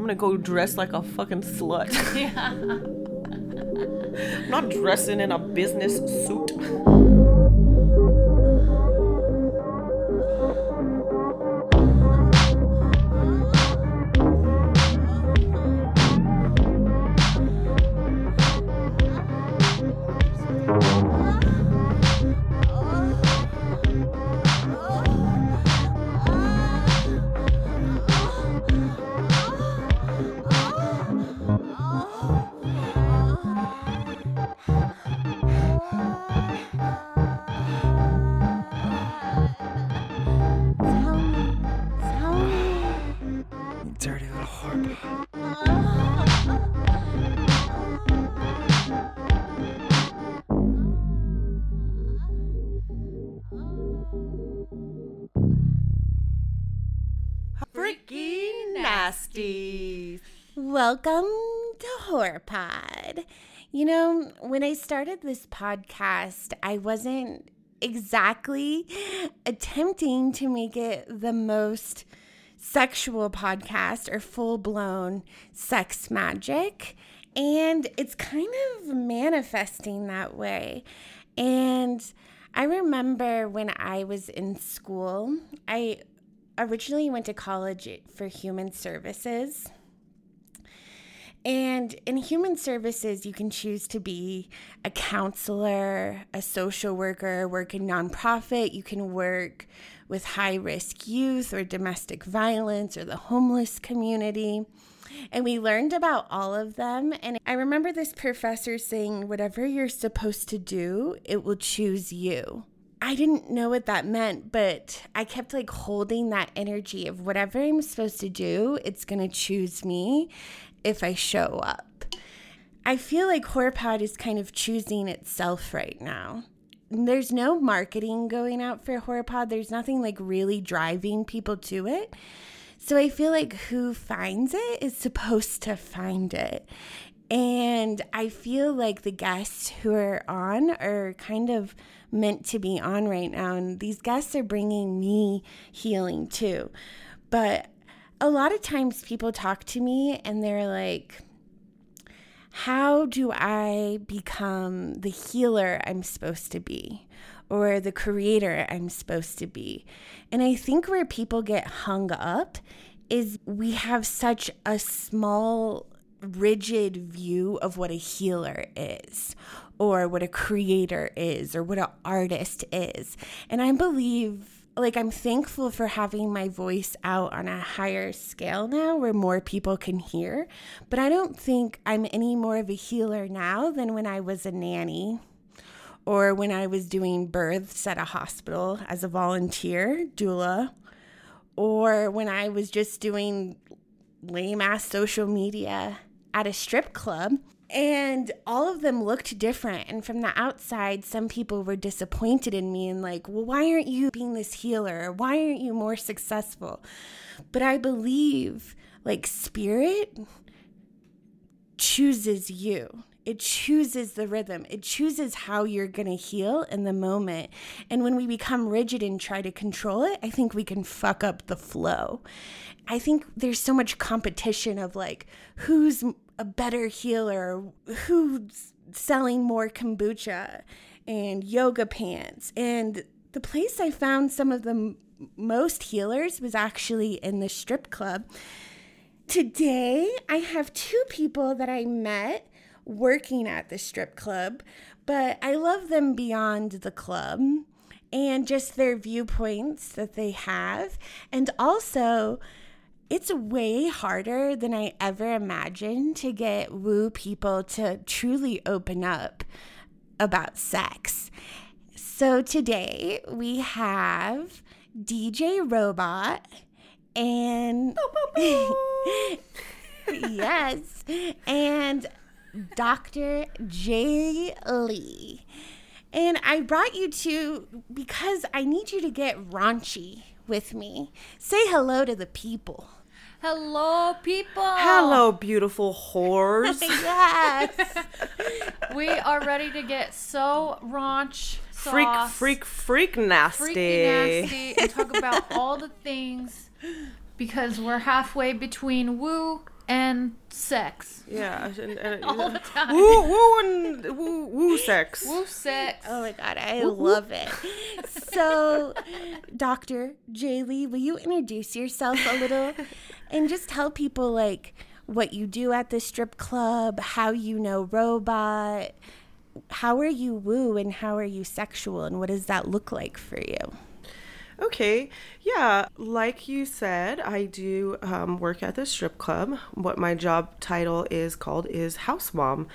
I'm gonna go dress like a fucking slut. I'm not dressing in a business suit. You know, when I started this podcast, I wasn't exactly attempting to make it the most sexual podcast or full blown sex magic. And it's kind of manifesting that way. And I remember when I was in school, I originally went to college for human services. And in human services, you can choose to be a counselor, a social worker, work in nonprofit. You can work with high risk youth or domestic violence or the homeless community. And we learned about all of them. And I remember this professor saying, whatever you're supposed to do, it will choose you. I didn't know what that meant, but I kept like holding that energy of whatever I'm supposed to do, it's going to choose me if I show up. I feel like HorrorPod is kind of choosing itself right now. There's no marketing going out for HorrorPod. There's nothing like really driving people to it. So I feel like who finds it is supposed to find it. And I feel like the guests who are on are kind of meant to be on right now. And these guests are bringing me healing too. But a lot of times people talk to me and they're like, how do I become the healer I'm supposed to be? Or the creator I'm supposed to be. And I think where people get hung up is we have such a small, rigid view of what a healer is, or what a creator is, or what an artist is. And I believe like I'm thankful for having my voice out on a higher scale now where more people can hear, but I don't think I'm any more of a healer now than when I was a nanny or when I was doing births at a hospital as a volunteer doula or when I was just doing lame ass social media at a strip club. And all of them looked different. And from the outside, some people were disappointed in me and like, well, why aren't you being this healer? Why aren't you more successful? But I believe like spirit chooses you. It chooses the rhythm. It chooses how you're going to heal in the moment. And when we become rigid and try to control it, I think we can fuck up the flow. I think there's so much competition of like who's a better healer, who's selling more kombucha and yoga pants. And the place I found some of the m- most healers was actually in the strip club. Today, I have two people that I met working at the strip club, but I love them beyond the club and just their viewpoints that they have. And also, it's way harder than I ever imagined to get woo people to truly open up about sex. So today we have DJ Robot and yes, and Dr. J. Lee. And I brought you two because I need you to get raunchy with me. Say hello to the people. Hello, people. Hello, beautiful whores. yes. We are ready to get so raunch, freak, sauce, freak, freak nasty. freaky nasty, and talk about all the things because we're halfway between woo and sex. Yeah. And, and, All the time. Woo, woo, and woo, woo sex. Woo sex. Oh my god, I love it. So, Dr. Jaylee, will you introduce yourself a little and just tell people like what you do at the strip club, how you know robot, how are you woo and how are you sexual and what does that look like for you? Okay, yeah, like you said, I do um, work at the strip club. What my job title is called is house mom.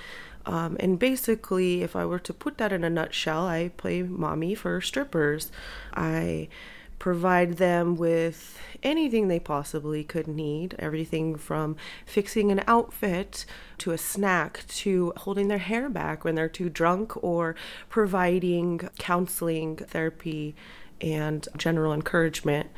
Um, and basically, if I were to put that in a nutshell, I play mommy for strippers. I provide them with anything they possibly could need everything from fixing an outfit to a snack to holding their hair back when they're too drunk or providing counseling, therapy, and general encouragement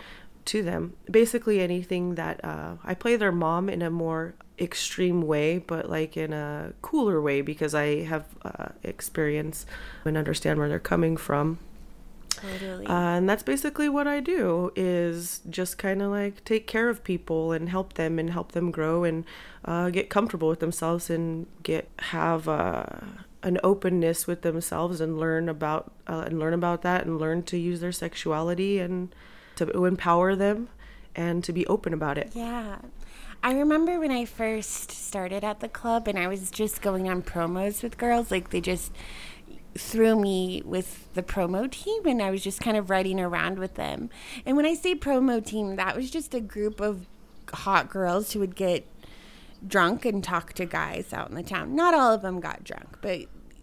to them. Basically, anything that uh, I play their mom in a more extreme way, but like in a cooler way because I have uh, experience and understand where they're coming from. Totally. Uh, and that's basically what I do is just kind of like take care of people and help them and help them grow and uh, get comfortable with themselves and get have uh, an openness with themselves and learn about uh, and learn about that and learn to use their sexuality and to empower them and to be open about it. Yeah. I remember when I first started at the club and I was just going on promos with girls, like they just threw me with the promo team and I was just kind of riding around with them. And when I say promo team, that was just a group of hot girls who would get drunk and talk to guys out in the town. Not all of them got drunk, but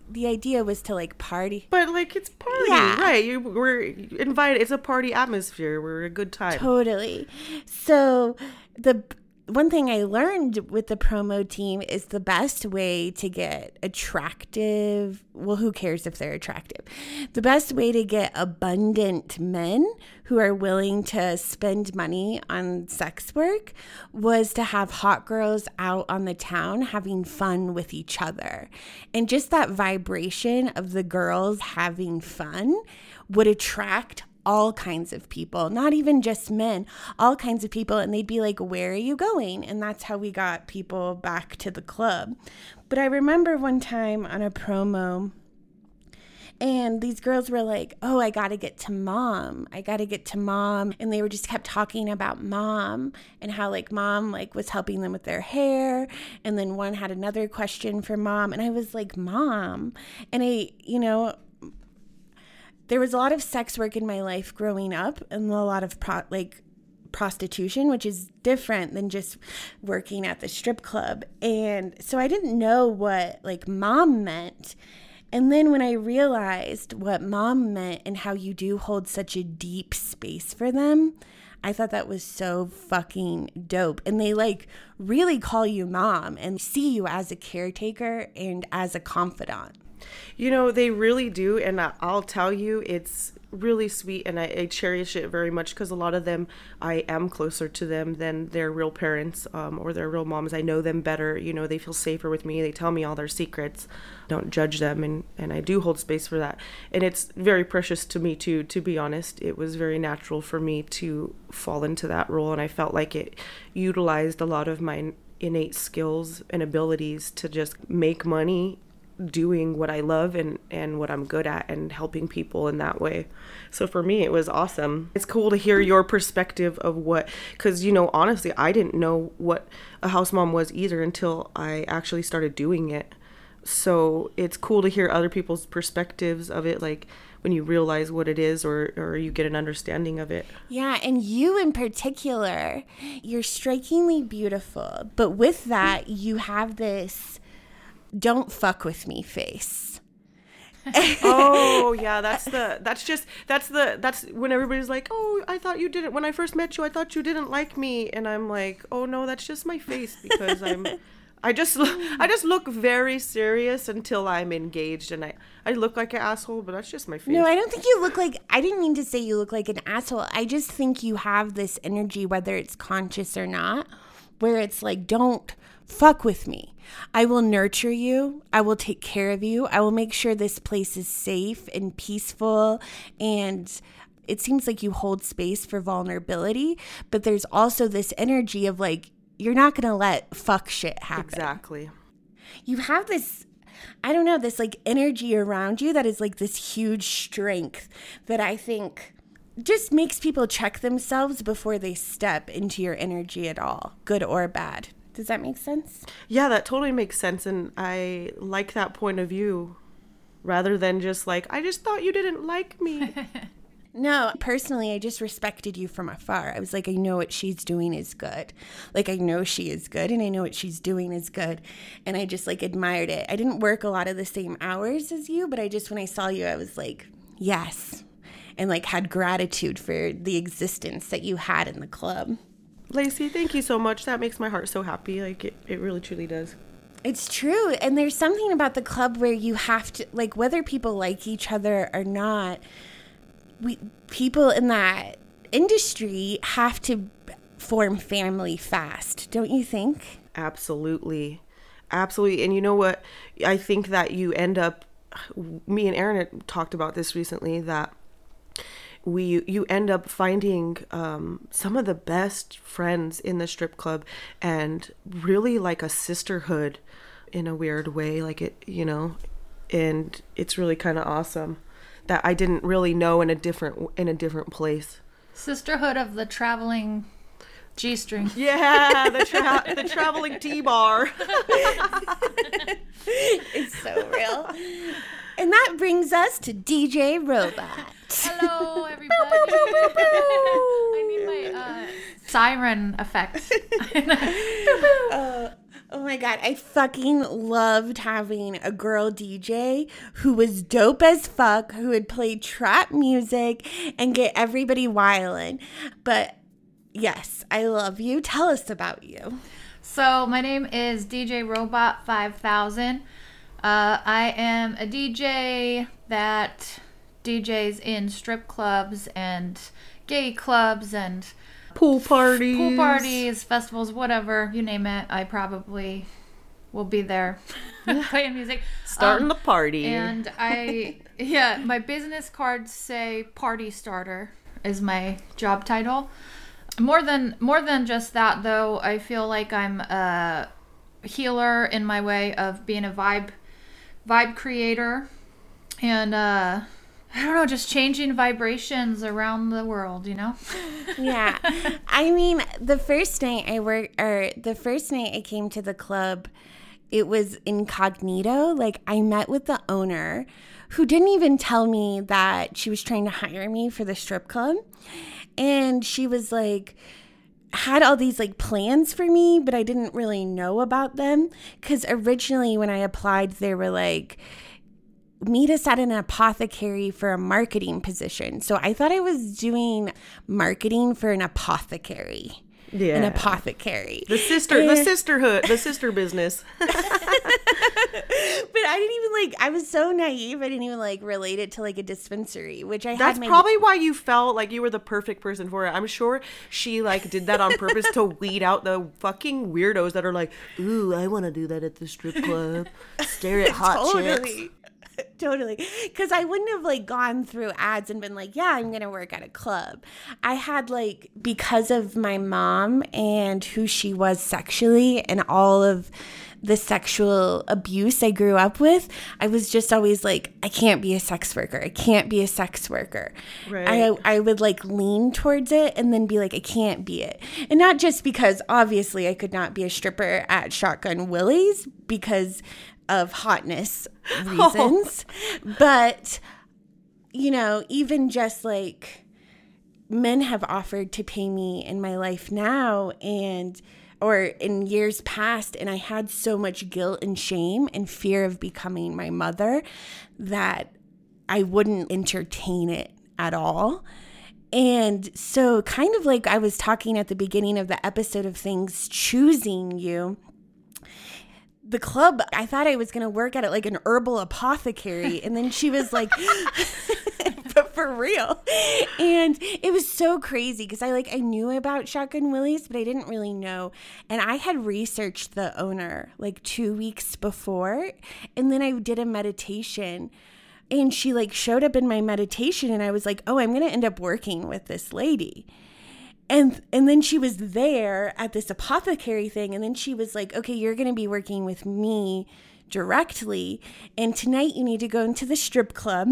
the idea was to like party. But like it's party, Yeah. right? You, we're invited. It's a party atmosphere. We're a good time. Totally. So the one thing I learned with the promo team is the best way to get attractive. Well, who cares if they're attractive? The best way to get abundant men who are willing to spend money on sex work was to have hot girls out on the town having fun with each other. And just that vibration of the girls having fun would attract all kinds of people, not even just men, all kinds of people. And they'd be like, Where are you going? And that's how we got people back to the club. But I remember one time on a promo, and these girls were like, Oh, I got to get to mom. I got to get to mom. And they were just kept talking about mom and how, like, mom, like, was helping them with their hair. And then one had another question for mom. And I was like, Mom. And I, you know, there was a lot of sex work in my life growing up and a lot of pro- like prostitution which is different than just working at the strip club and so i didn't know what like mom meant and then when i realized what mom meant and how you do hold such a deep space for them I thought that was so fucking dope. And they like really call you mom and see you as a caretaker and as a confidant. You know, they really do. And I- I'll tell you, it's really sweet and I, I cherish it very much because a lot of them, I am closer to them than their real parents um, or their real moms. I know them better. You know, they feel safer with me. They tell me all their secrets. Don't judge them. And, and I do hold space for that. And it's very precious to me, too, to be honest. It was very natural for me to fall into that role. And I felt like it utilized a lot of my innate skills and abilities to just make money doing what I love and and what I'm good at and helping people in that way. So for me it was awesome. It's cool to hear your perspective of what cuz you know honestly I didn't know what a house mom was either until I actually started doing it. So it's cool to hear other people's perspectives of it like when you realize what it is or or you get an understanding of it. Yeah, and you in particular, you're strikingly beautiful. But with that, you have this don't fuck with me face. oh yeah that's the that's just that's the that's when everybody's like oh i thought you didn't when i first met you i thought you didn't like me and i'm like oh no that's just my face because i'm i just look i just look very serious until i'm engaged and i i look like an asshole but that's just my face No, I don't think you look like I didn't mean to say you look like an asshole. I just think you have this energy whether it's conscious or not where it's like don't fuck with me. I will nurture you. I will take care of you. I will make sure this place is safe and peaceful and it seems like you hold space for vulnerability, but there's also this energy of like you're not going to let fuck shit happen. Exactly. You have this I don't know, this like energy around you that is like this huge strength that I think just makes people check themselves before they step into your energy at all, good or bad. Does that make sense? Yeah, that totally makes sense. And I like that point of view rather than just like, I just thought you didn't like me. No, personally, I just respected you from afar. I was like, I know what she's doing is good. Like, I know she is good and I know what she's doing is good. And I just like admired it. I didn't work a lot of the same hours as you, but I just, when I saw you, I was like, yes. And like had gratitude for the existence that you had in the club. Lacey, thank you so much. That makes my heart so happy. Like, it, it really truly does. It's true. And there's something about the club where you have to, like, whether people like each other or not, we people in that industry have to form family fast, don't you think? Absolutely. Absolutely. And you know what? I think that you end up me and Aaron had talked about this recently that we you end up finding um, some of the best friends in the strip club and really like a sisterhood in a weird way like it you know and it's really kind of awesome that I didn't really know in a different in a different place. Sisterhood of the traveling G string. Yeah, the tra- the traveling T bar. it's so real. And that brings us to DJ Robot. Hello, everybody. I need my uh, siren effect. uh, Oh my god, I fucking loved having a girl DJ who was dope as fuck, who would play trap music and get everybody wildin'. But yes, I love you. Tell us about you. So, my name is DJ Robot 5000. Uh, I am a DJ that DJs in strip clubs and gay clubs and pool parties, pool parties, festivals, whatever you name it. I probably will be there playing music, starting um, the party. And I, yeah, my business cards say party starter is my job title. More than more than just that, though, I feel like I'm a healer in my way of being a vibe vibe creator and uh I don't know, just changing vibrations around the world, you know? yeah. I mean, the first night I worked, or the first night I came to the club, it was incognito. Like, I met with the owner who didn't even tell me that she was trying to hire me for the strip club. And she was like, had all these like plans for me, but I didn't really know about them. Because originally, when I applied, they were like, meet us at an apothecary for a marketing position. So I thought I was doing marketing for an apothecary. Yeah. An apothecary. The sister and, the sisterhood, the sister business. but I didn't even like I was so naive I didn't even like relate it to like a dispensary, which I That's probably why you felt like you were the perfect person for it. I'm sure she like did that on purpose to weed out the fucking weirdos that are like, "Ooh, I want to do that at the strip club. Stare at hot totally. chicks." totally. Because I wouldn't have like gone through ads and been like, yeah, I'm going to work at a club. I had like, because of my mom and who she was sexually and all of the sexual abuse I grew up with, I was just always like, I can't be a sex worker. I can't be a sex worker. Right. I, I would like lean towards it and then be like, I can't be it. And not just because obviously I could not be a stripper at Shotgun Willie's because of hotness oh. reasons. Oh. But, you know, even just like men have offered to pay me in my life now and or in years past and I had so much guilt and shame and fear of becoming my mother that I wouldn't entertain it at all. And so, kind of like I was talking at the beginning of the episode of things choosing you, the club, I thought I was going to work at it like an herbal apothecary. And then she was like, but for real. And it was so crazy because I like, I knew about Shotgun Willie's, but I didn't really know. And I had researched the owner like two weeks before. And then I did a meditation and she like showed up in my meditation and I was like, oh, I'm going to end up working with this lady. And and then she was there at this apothecary thing and then she was like okay you're going to be working with me directly and tonight you need to go into the strip club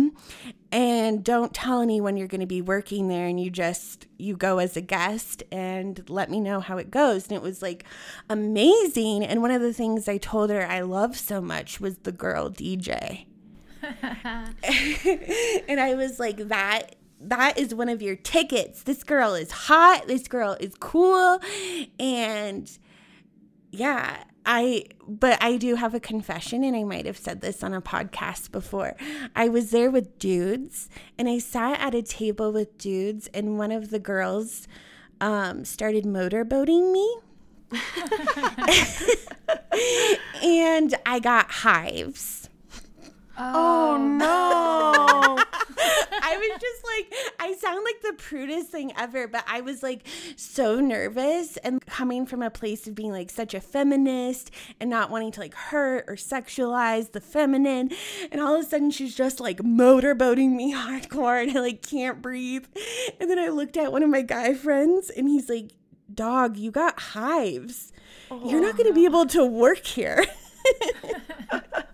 and don't tell anyone you're going to be working there and you just you go as a guest and let me know how it goes. And it was like amazing and one of the things i told her i love so much was the girl dj and i was like that that is one of your tickets. This girl is hot. This girl is cool. And yeah, I, but I do have a confession, and I might have said this on a podcast before. I was there with dudes, and I sat at a table with dudes, and one of the girls um, started motorboating me. and I got hives. Oh, oh, no. I was just like, I sound like the prudest thing ever, but I was like so nervous and coming from a place of being like such a feminist and not wanting to like hurt or sexualize the feminine. And all of a sudden, she's just like motorboating me hardcore and I like can't breathe. And then I looked at one of my guy friends and he's like, Dog, you got hives. Oh, You're not going to be oh. able to work here.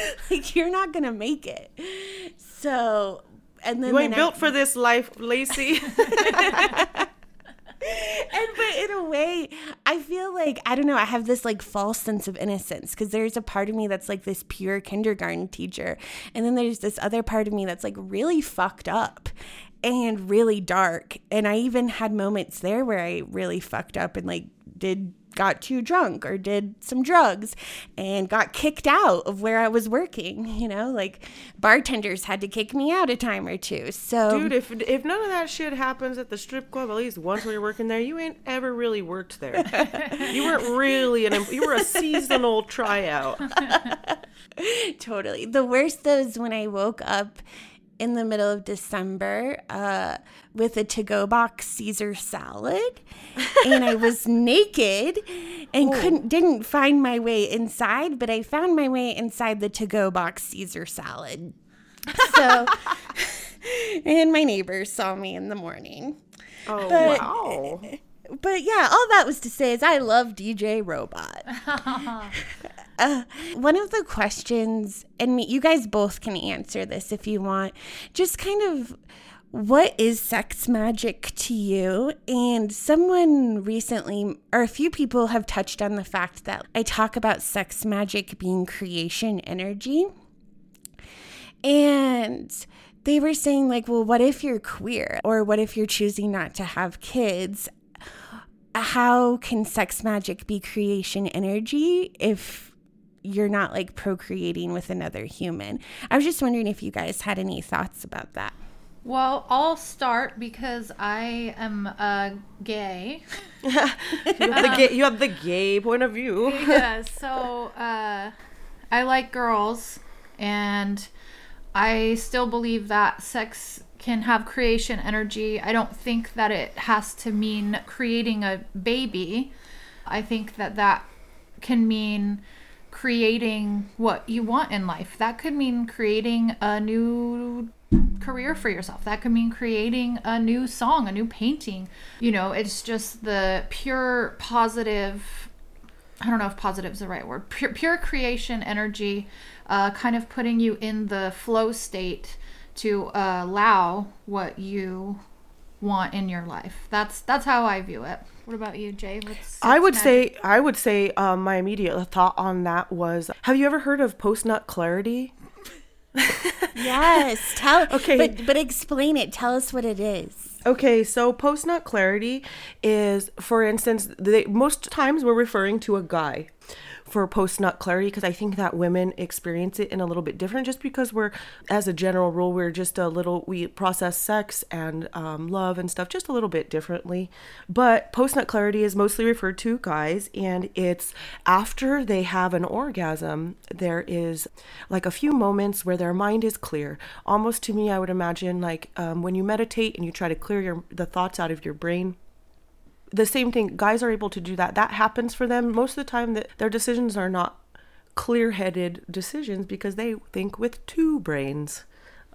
like you're not gonna make it. So, and then you ain't built I, for this life, Lacey. and but in a way i feel like i don't know i have this like false sense of innocence because there's a part of me that's like this pure kindergarten teacher and then there's this other part of me that's like really fucked up and really dark and i even had moments there where i really fucked up and like did got too drunk or did some drugs and got kicked out of where I was working. You know, like bartenders had to kick me out a time or two. So, dude, if if none of that shit happens at the strip club, at least once when you're working there, you ain't ever really worked there. you weren't really an you were a seasonal tryout. totally. The worst though is when I woke up in the middle of December uh, with a to go box Caesar salad. and I was naked and oh. couldn't didn't find my way inside, but I found my way inside the to go box Caesar salad. So and my neighbors saw me in the morning. Oh but, wow. But yeah, all that was to say is I love DJ Robot. Uh, one of the questions, and you guys both can answer this if you want, just kind of what is sex magic to you? And someone recently, or a few people have touched on the fact that I talk about sex magic being creation energy. And they were saying, like, well, what if you're queer? Or what if you're choosing not to have kids? How can sex magic be creation energy if you're not like procreating with another human. I was just wondering if you guys had any thoughts about that. Well, I'll start because I am uh, gay. you, have the gay you have the gay point of view. yeah, so uh, I like girls, and I still believe that sex can have creation energy. I don't think that it has to mean creating a baby. I think that that can mean creating what you want in life. That could mean creating a new career for yourself. That could mean creating a new song, a new painting. You know, it's just the pure positive. I don't know if positive is the right word. Pure, pure creation energy, uh, kind of putting you in the flow state to uh, allow what you want in your life. That's that's how I view it. What about you, Jay? What's I would magic? say I would say um, my immediate thought on that was Have you ever heard of post nut clarity? yes. Tell okay, but but explain it. Tell us what it is. Okay, so post nut clarity is, for instance, they, most times we're referring to a guy for post nut clarity because I think that women experience it in a little bit different just because we're, as a general rule, we're just a little, we process sex and um, love and stuff just a little bit differently. But post nut clarity is mostly referred to guys and it's after they have an orgasm, there is like a few moments where their mind is clear. Almost to me, I would imagine like um, when you meditate and you try to clear your, the thoughts out of your brain the same thing guys are able to do that that happens for them most of the time that their decisions are not clear-headed decisions because they think with two brains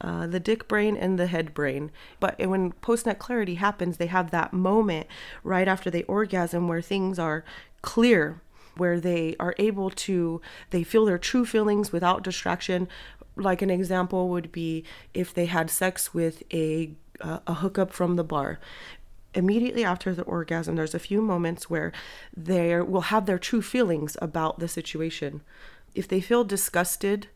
uh, the dick brain and the head brain. But when post nut clarity happens, they have that moment right after they orgasm where things are clear, where they are able to, they feel their true feelings without distraction. Like an example would be if they had sex with a uh, a hookup from the bar immediately after the orgasm, there's a few moments where they will have their true feelings about the situation. If they feel disgusted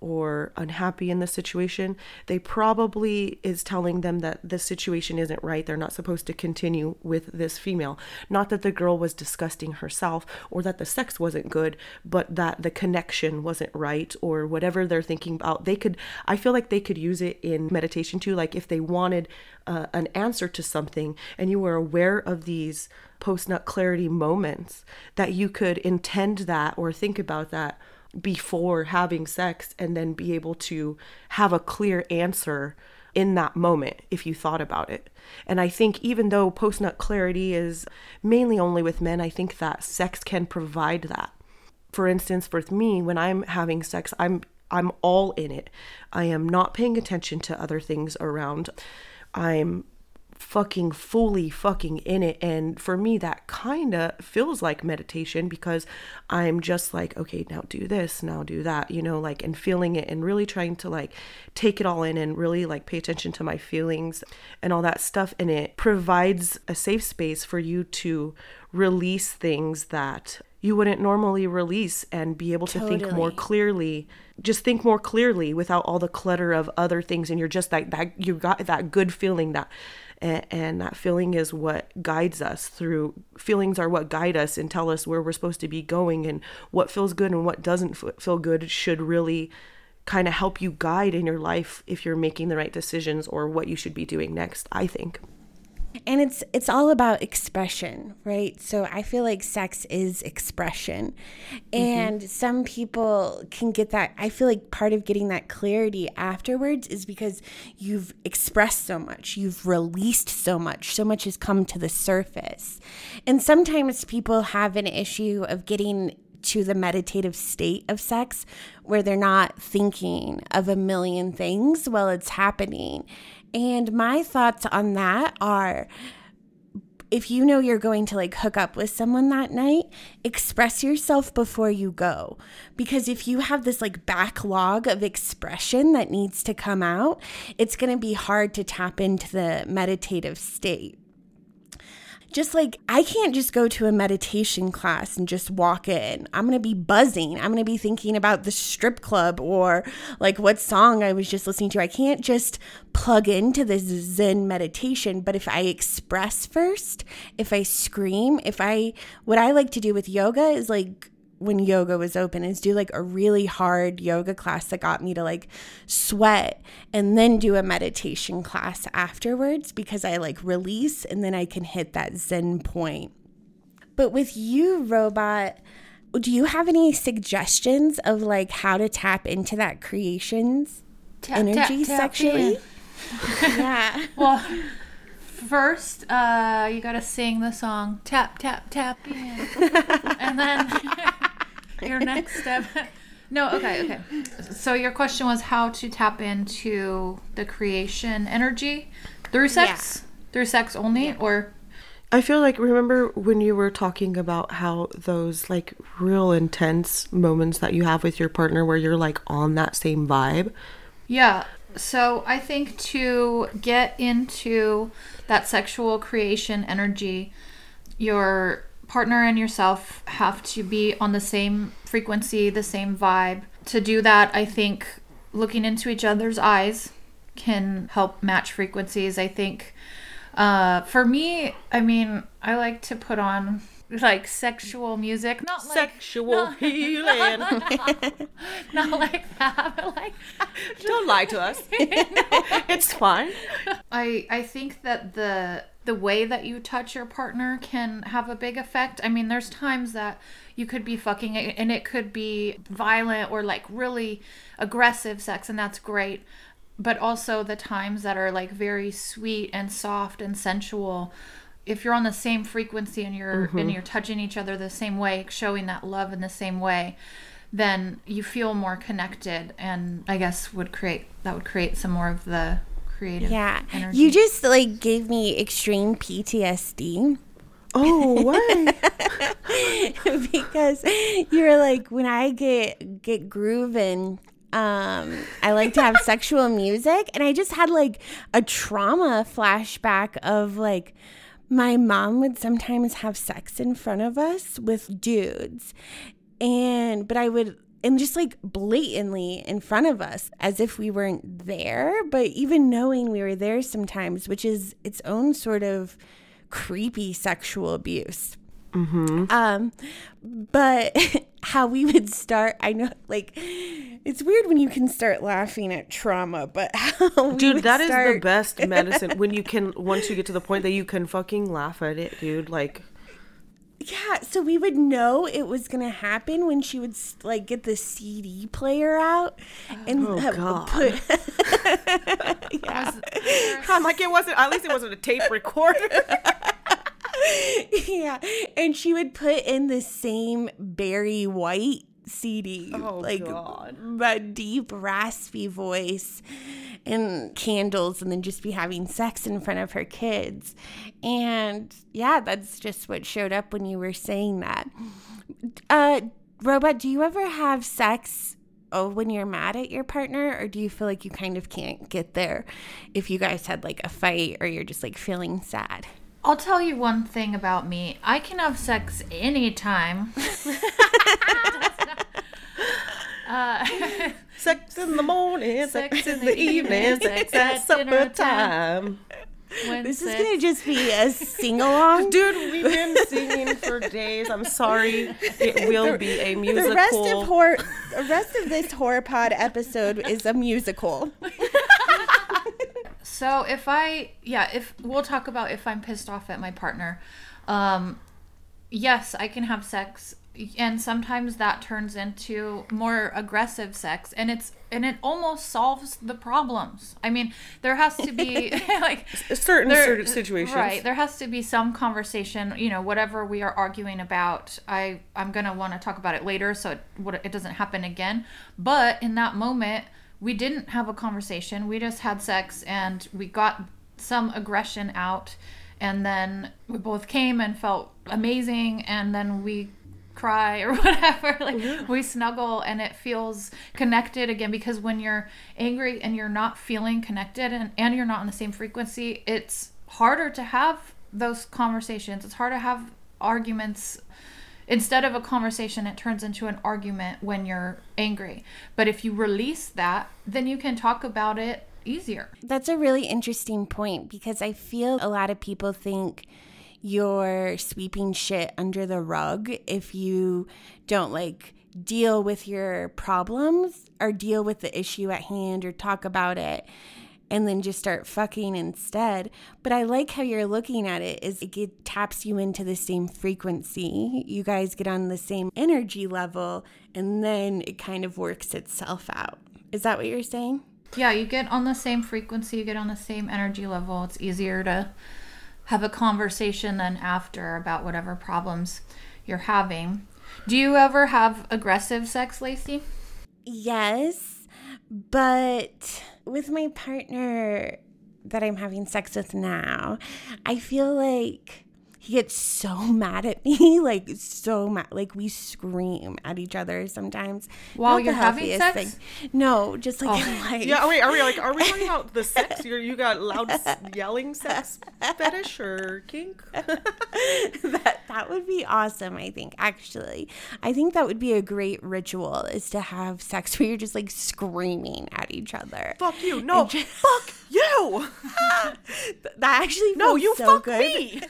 or unhappy in the situation, they probably is telling them that the situation isn't right. They're not supposed to continue with this female. Not that the girl was disgusting herself or that the sex wasn't good, but that the connection wasn't right or whatever they're thinking about. They could, I feel like they could use it in meditation too. Like if they wanted uh, an answer to something and you were aware of these post nut clarity moments, that you could intend that or think about that before having sex and then be able to have a clear answer in that moment if you thought about it. And I think even though post nut clarity is mainly only with men, I think that sex can provide that. For instance, for me, when I'm having sex, I'm I'm all in it. I am not paying attention to other things around. I'm fucking fully fucking in it. And for me that kind of feels like meditation because i'm just like okay now do this now do that you know like and feeling it and really trying to like take it all in and really like pay attention to my feelings and all that stuff. And it provides a safe space for you to release things that you wouldn't normally release and be able to totally. think more clearly just think more clearly without all the clutter of other things. And you're just like that you got that good feeling that and, and that feeling is what guides us through feelings are what guide us and tell us where we're supposed to be going and what feels good and what doesn't f- feel good should really kind of help you guide in your life if you're making the right decisions or what you should be doing next i think and it's it's all about expression right so i feel like sex is expression mm-hmm. and mm-hmm. some people can get that i feel like part of getting that clarity afterwards is because you've expressed so much you've released so much so much has come to the surface and sometimes people have an issue of getting to the meditative state of sex where they're not thinking of a million things while it's happening and my thoughts on that are if you know you're going to like hook up with someone that night, express yourself before you go. Because if you have this like backlog of expression that needs to come out, it's going to be hard to tap into the meditative state just like I can't just go to a meditation class and just walk in. I'm going to be buzzing. I'm going to be thinking about the strip club or like what song I was just listening to. I can't just plug into this Zen meditation, but if I express first, if I scream, if I, what I like to do with yoga is like, when yoga was open is do like a really hard yoga class that got me to like sweat and then do a meditation class afterwards because I like release and then I can hit that zen point. But with you, robot, do you have any suggestions of like how to tap into that creations tap, energy tap, tap sexually? yeah. well, first, uh, you gotta sing the song "Tap Tap Tap," and then your next step. No, okay, okay. So your question was how to tap into the creation energy through sex? Yeah. Through sex only yeah. or I feel like remember when you were talking about how those like real intense moments that you have with your partner where you're like on that same vibe? Yeah. So I think to get into that sexual creation energy, your partner and yourself have to be on the same frequency, the same vibe. To do that, I think looking into each other's eyes can help match frequencies. I think uh, for me, I mean, I like to put on like sexual music, not like sexual not, healing, not like that, but like don't lie to us. it's fine. I I think that the the way that you touch your partner can have a big effect. I mean, there's times that you could be fucking and it could be violent or like really aggressive sex, and that's great. But also the times that are like very sweet and soft and sensual. If you're on the same frequency and you're mm-hmm. and you're touching each other the same way, showing that love in the same way, then you feel more connected and I guess would create that would create some more of the creative Yeah. energy. You just like gave me extreme PTSD Oh, why? because you're like when I get get grooving um I like to have sexual music and I just had like a trauma flashback of like my mom would sometimes have sex in front of us with dudes. And but I would and just like blatantly in front of us as if we weren't there. But even knowing we were there sometimes which is its own sort of creepy sexual abuse um but how we would start i know like it's weird when you can start laughing at trauma but how we dude, would that is the best medicine when you can once you get to the point that you can fucking laugh at it, dude. Like, Yeah, so we would know it was gonna happen when she would like get the CD player out and Oh, uh, God. put. yeah, I'm like it wasn't. At least it wasn't a tape recorder. yeah, and she would put in the same Barry White CD, Oh, like God. a deep raspy voice and candles, and then just be having sex in front of her kids, and yeah, that's just what showed up when you were saying that. Uh, robot, do you ever have sex? Oh, when you're mad at your partner, or do you feel like you kind of can't get there if you guys had like a fight or you're just like feeling sad? I'll tell you one thing about me. I can have sex anytime. uh, sex in the morning, sex, in the, evening, sex at supper time. when This is gonna just be a sing along. Dude, we've been singing for days. I'm sorry. It will be a musical. The rest of horror, the rest of this horror pod episode is a musical. So if I yeah, if we'll talk about if I'm pissed off at my partner. Um yes, I can have sex and sometimes that turns into more aggressive sex and it's and it almost solves the problems. I mean, there has to be like certain there- certain situations. Right. There has to be some conversation, you know, whatever we are arguing about. I I'm going to want to talk about it later so it it doesn't happen again. But in that moment, we didn't have a conversation. We just had sex and we got some aggression out. And then we both came and felt amazing. And then we cry or whatever. Like mm-hmm. we snuggle and it feels connected again. Because when you're angry and you're not feeling connected and, and you're not on the same frequency it's harder to have those conversations. It's hard to have arguments instead of a conversation it turns into an argument when you're angry. But if you release that then you can talk about it easier. That's a really interesting point because I feel a lot of people think you're sweeping shit under the rug if you don't like deal with your problems or deal with the issue at hand or talk about it and then just start fucking instead. But I like how you're looking at it is it taps you into the same frequency. You guys get on the same energy level and then it kind of works itself out. Is that what you're saying? Yeah, you get on the same frequency, you get on the same energy level. It's easier to have a conversation then after about whatever problems you're having. Do you ever have aggressive sex, Lacey? Yes, but with my partner that I'm having sex with now, I feel like he gets so mad at me, like so mad, like we scream at each other sometimes. While Not you're having healthiest sex? No, just like oh. in life. Yeah, wait, are we like, are we talking about the sex? You're, you got loud yelling sex fetish or kink? that that would be awesome i think actually i think that would be a great ritual is to have sex where you're just like screaming at each other Fuck you. No, fuck you. that actually feels No, you so fuck good. me.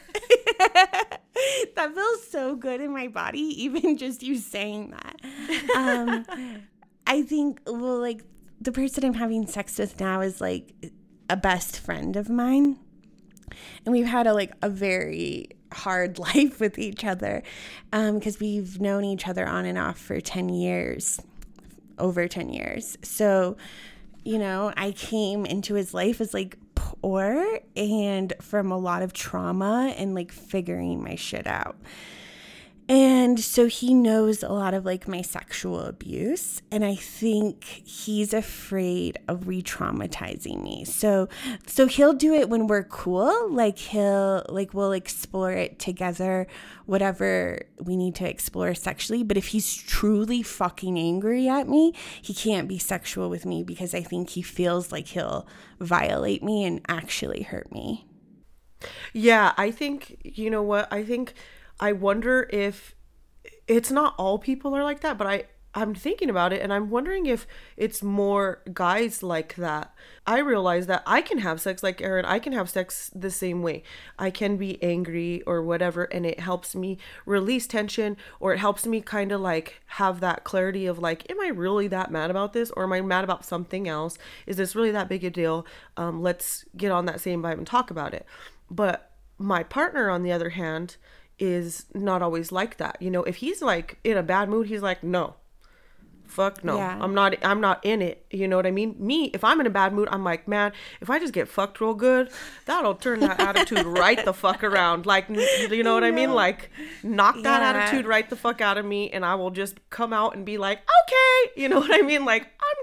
that feels so good in my body even just you saying that. Um i think well like the person i'm having sex with now is like a best friend of mine. And we've had a like a very hard life with each other because we've known each other on and off for 10 years over 10 years. So you know i came into his life as like poor and from a lot of trauma and like figuring my shit out and so he knows a lot of like my sexual abuse. And I think he's afraid of re traumatizing me. So, so he'll do it when we're cool. Like he'll, like, we'll explore it together, whatever we need to explore sexually. But if he's truly fucking angry at me, he can't be sexual with me because I think he feels like he'll violate me and actually hurt me. Yeah, I think, you know what? I think, I wonder if it's not all people are like that, but I, I'm thinking about it and I'm wondering if it's more guys like that. I realize that I can have sex like Aaron. I can have sex the same way. I can be angry or whatever, and it helps me release tension or it helps me kind of like have that clarity of like, am I really that mad about this or am I mad about something else? Is this really that big a deal? Um, let's get on that same vibe and talk about it. But my partner, on the other hand, is not always like that. You know, if he's like in a bad mood, he's like, no, fuck no. Yeah. i'm not i'm not in it. You know what i mean? Me if i'm in a bad mood i'm like man if i just get fucked real good that'll turn that attitude right the fuck around. Like you know what i mean? Like knock that Yeah. attitude right the fuck out of me and i will just come out and be like okay. You know what i mean? Like i'm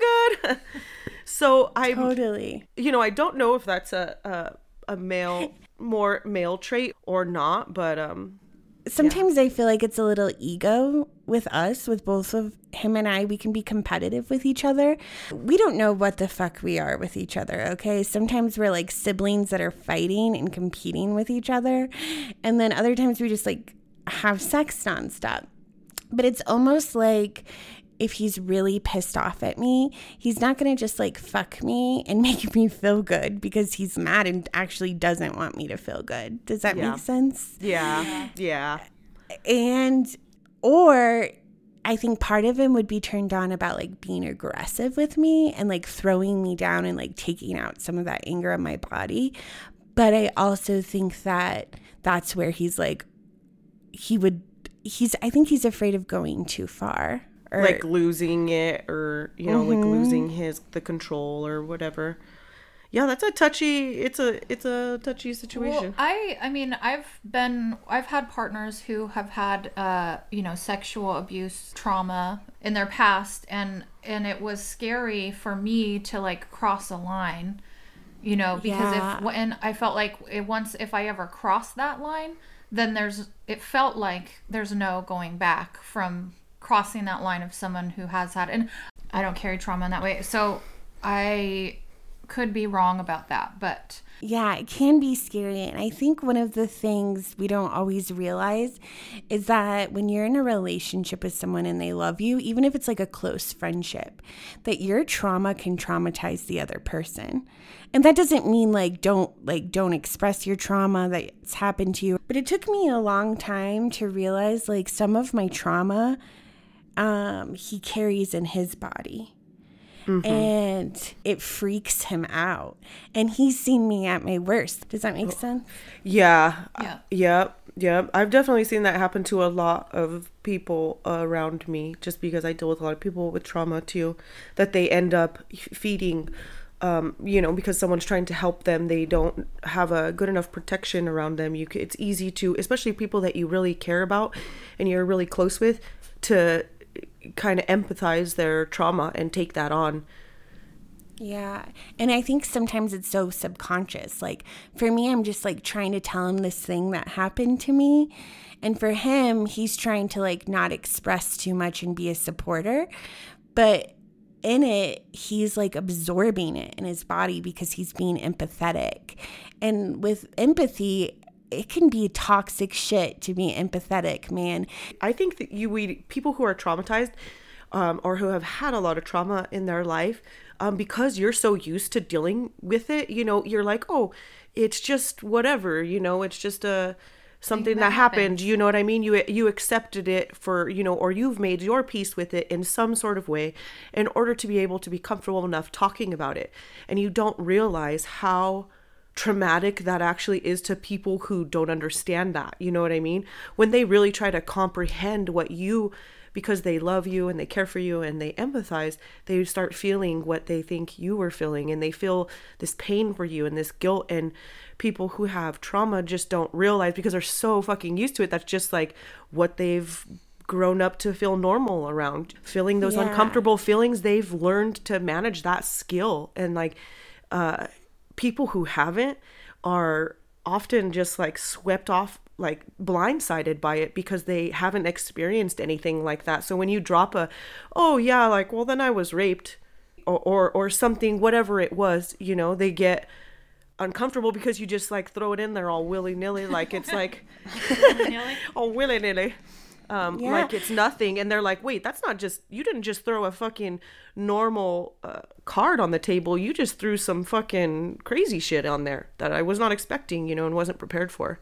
good. So i Totally. you know i don't know if that's a a, a male more male trait or not but um Sometimes I feel like it's a little ego with us, with both of him and I. We can be competitive with each other. We don't know what the fuck we are with each other, okay? Sometimes we're like siblings that are fighting and competing with each other. And then other times we just like have sex nonstop. But it's almost like if he's really pissed off at me, he's not going to just like fuck me and make me feel good because he's mad and actually doesn't want me to feel good. Does that Yeah. make sense? yeah yeah and or I think part of him would be turned on about like being aggressive with me and like throwing me down and like taking out some of that anger on my body. But I also think that that's where he's like, he would, he's, I think he's afraid of going too far. Or, like losing it or you know like losing his the control or whatever. Yeah that's a touchy it's a it's a touchy situation. Well, I I mean I've been I've had partners who have had uh you know sexual abuse trauma in their past and and it was scary for me to like cross a line you know because Yeah. if when I felt like it once if I ever crossed that line then there's it felt like there's no going back from crossing that line of someone who has had and I don't carry trauma in that way so I could be wrong about that but Yeah, it can be scary. And I think one of the things we don't always realize is that when you're in a relationship with someone and they love you, even if it's like a close friendship, that your trauma can traumatize the other person. And that doesn't mean like don't like don't express your trauma that's happened to you. But it took me a long time to realize like some of my trauma um he carries in his body and it freaks him out. And he's seen me at my worst. Does that make sense? yeah Yeah. yep yep i've definitely seen that happen to a lot of people around me just because i deal with a lot of people with trauma too that they end up f- feeding um, you know, because someone's trying to help them, they don't have a good enough protection around them. You, c- it's easy to, especially people that you really care about and you're really close with, to kind of empathize their trauma and take that on. Yeah. And I think sometimes it's so subconscious. Like for me, I'm just like trying to tell him this thing that happened to me. And for him, he's trying to like not express too much and be a supporter. But in it, he's like absorbing it in his body because he's being empathetic. And with empathy, it can be toxic shit to be empathetic, man. I think that you we people who are traumatized um, or who have had a lot of trauma in their life um, because you're so used to dealing with it. You know, you're like, oh, it's just whatever. You know, it's just a something that, that happened. happened. You know what I mean? You you accepted it for you know, or you've made your peace with it in some sort of way in order to be able to be comfortable enough talking about it, and you don't realize how traumatic that actually is to people who don't understand that. You know what I mean? When they really try to comprehend what you because they love you and they care for you and they empathize, they start feeling what they think you were feeling and they feel this pain for you and this guilt and people who have trauma just don't realize because they're so fucking used to it that's just like what they've grown up to feel normal around feeling those Yeah. uncomfortable feelings they've learned to manage that skill and like uh people who haven't are often just like swept off like blindsided by it because they haven't experienced anything like that. So when you drop a oh yeah like well then i was raped or or, or something whatever it was you know they get uncomfortable because you just like throw it in there all willy-nilly like it's like all willy-nilly um, Yeah. like it's nothing and they're like wait that's not just you didn't just throw a fucking normal uh, card on the table you just threw some fucking crazy shit on there that i was not expecting you know and wasn't prepared for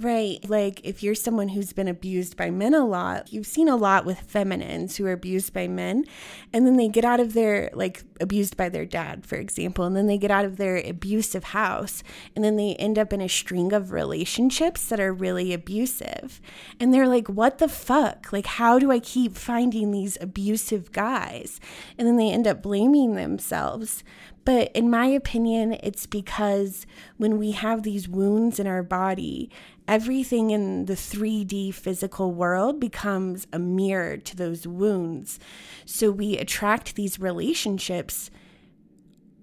Right. Like if you're someone who's been abused by men a lot, you've seen a lot with feminines who are abused by men and then they get out of their like abused by their dad, for example, and then they get out of their abusive house and then they end up in a string of relationships that are really abusive. And they're like, "What the fuck? Like how do I keep finding these abusive guys?" And then they end up blaming themselves. But in my opinion, it's because when we have these wounds in our body, everything in the 3D physical world becomes a mirror to those wounds. So we attract these relationships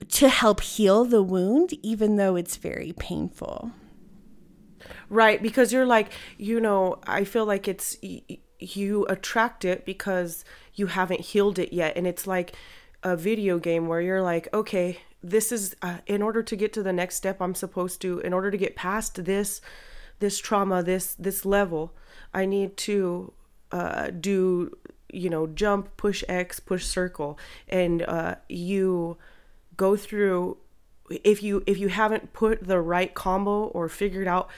to help heal the wound, even though it's very painful. Right, because you're like, you know, I feel like it's you attract it because you haven't healed it yet, and it's like a video game where you're like, okay, this is uh, in order to get to the next step, I'm supposed to, in order to get past this, this trauma, this this level, I need to uh, do, you know, jump, push X, push circle, and uh, you go through if you if you haven't put the right combo or figured out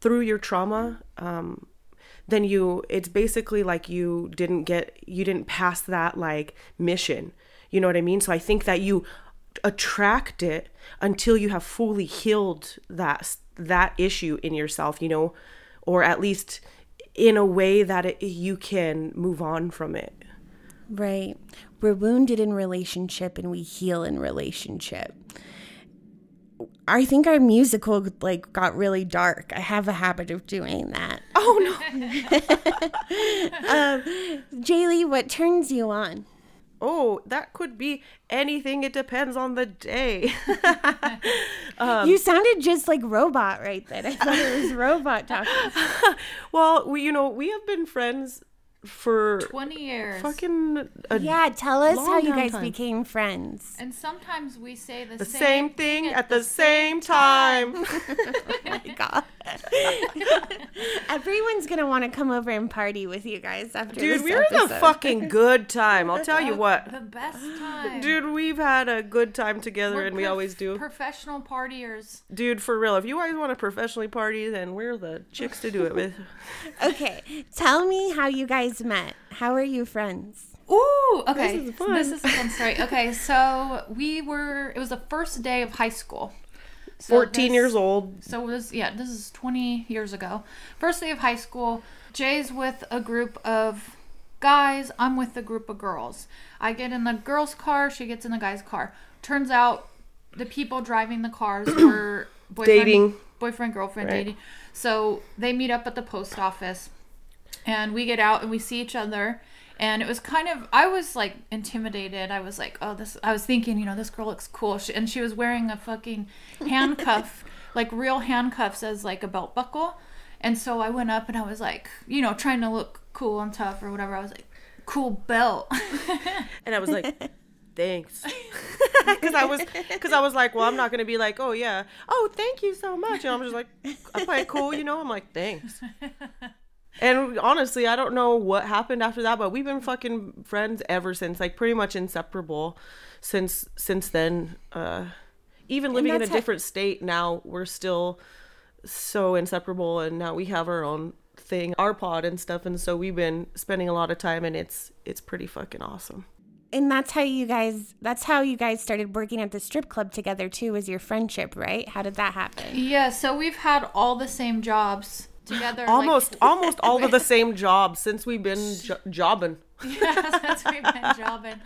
through your trauma um then you it's basically like you didn't get you didn't pass that like mission. You know what i mean? So i think that you attract it until you have fully healed that that issue in yourself you know or at least in a way that it, you can move on from it Right. We're wounded in relationship and we heal in relationship. I think our musical like got really dark. I have a habit of doing that. oh no um, Jaylee, what turns you on? Oh that could be anything it depends on the day um, you sounded just like robot right then. I thought it was robot talking. well we you know we have been friends for 20 years. fucking a, Yeah, tell us how you guys time. became friends. And sometimes we say the, the same thing at the same time Oh my God. Everyone's gonna want to come over and party with you guys after dude this we're in a fucking good time i'll tell you what The best time. dude we've had a good time together We're and we always do Professional partiers. dude for real if you guys want to professionally party then we're the chicks to do it with Okay, tell me how you guys met. How are you friends? Ooh, okay. This is so fun. This is a fun story. Okay, so we were. It was the first day of high school. So 14 this- years old So it was yeah. This is 20 years ago. First day of high school. Jay's with a group of guys. I'm with a group of girls. I get in the girls' car. She gets in the guys' car. Turns out the people driving the cars were boyfriend, Dating. boyfriend girlfriend Right. dating. So they meet up at the post office and we get out and we see each other. And it was kind of i was like intimidated. I was like oh this i was thinking you know this girl looks cool. She, and she was wearing a fucking handcuff like real handcuffs as like a belt buckle. And so i went up and i was like you know trying to look cool and tough or whatever. I was like cool belt. And i was like thanks. Because i was because i was like well i'm not gonna be like oh yeah. Oh thank you so much. And i'm just like i play it cool you know? I'm like thanks and honestly i don't know what happened after that but we've been fucking friends ever since like pretty much inseparable since since then uh even living in a that's how- different state now we're still so inseparable and now we have our own thing our pod and stuff and so we've been spending a lot of time and it's it's pretty fucking awesome And that's how you guys that's how you guys started working at the strip club together too, was your friendship, right? How did that happen? yeah so we've had all the same jobs together like- almost almost all of the same jobs since we've been jo- jobbing yeah, that's we've been jobbing.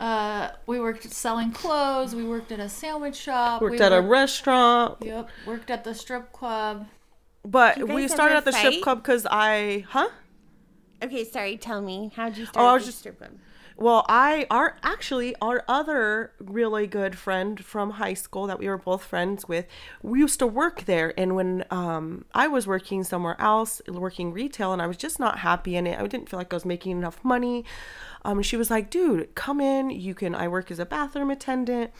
Uh, we worked selling clothes. We worked at a sandwich shop. worked we at a restaurant Yep, worked at the strip club. but we started at the strip club because i huh Okay, sorry. Tell me, how did you start? Oh, I was the just- strip club? Well, I our actually our other really good friend from high school that we were both friends with, we used to work there. And when um, I was working somewhere else, working retail, and I was just not happy in it. I didn't feel like I was making enough money. Um, she was like, "Dude, come in. You can. I work as a bathroom attendant."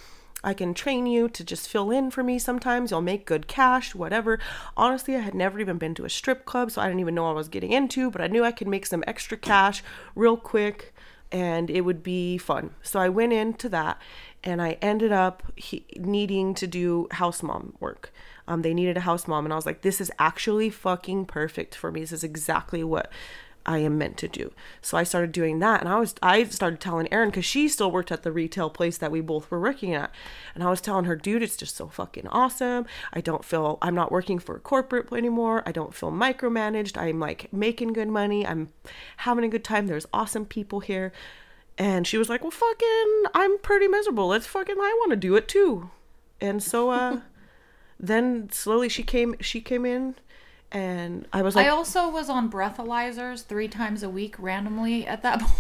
I can train you to just fill in for me sometimes. You'll make good cash, whatever. Honestly, I had never even been to a strip club, so I didn't even know I was getting into, but I knew I could make some extra cash real quick and it would be fun. So I went into that and I ended up he- needing to do house mom work. Um, they needed a house mom, and I was like, this is actually fucking perfect for me. This is exactly what I am meant to do. So I started doing that, and I was I started telling Erin because she still worked at the retail place that we both were working at, and I was telling her, dude, it's just so fucking awesome. I don't feel I'm not working for a corporate anymore. I don't feel micromanaged. I'm like making good money. I'm having a good time. There's awesome people here. And she was like, "Well, fucking, I'm pretty miserable. Let's fucking, I want to do it too." And so, uh, then slowly she came, she came in, and I was like, I also was on breathalyzers three times a week randomly at that point.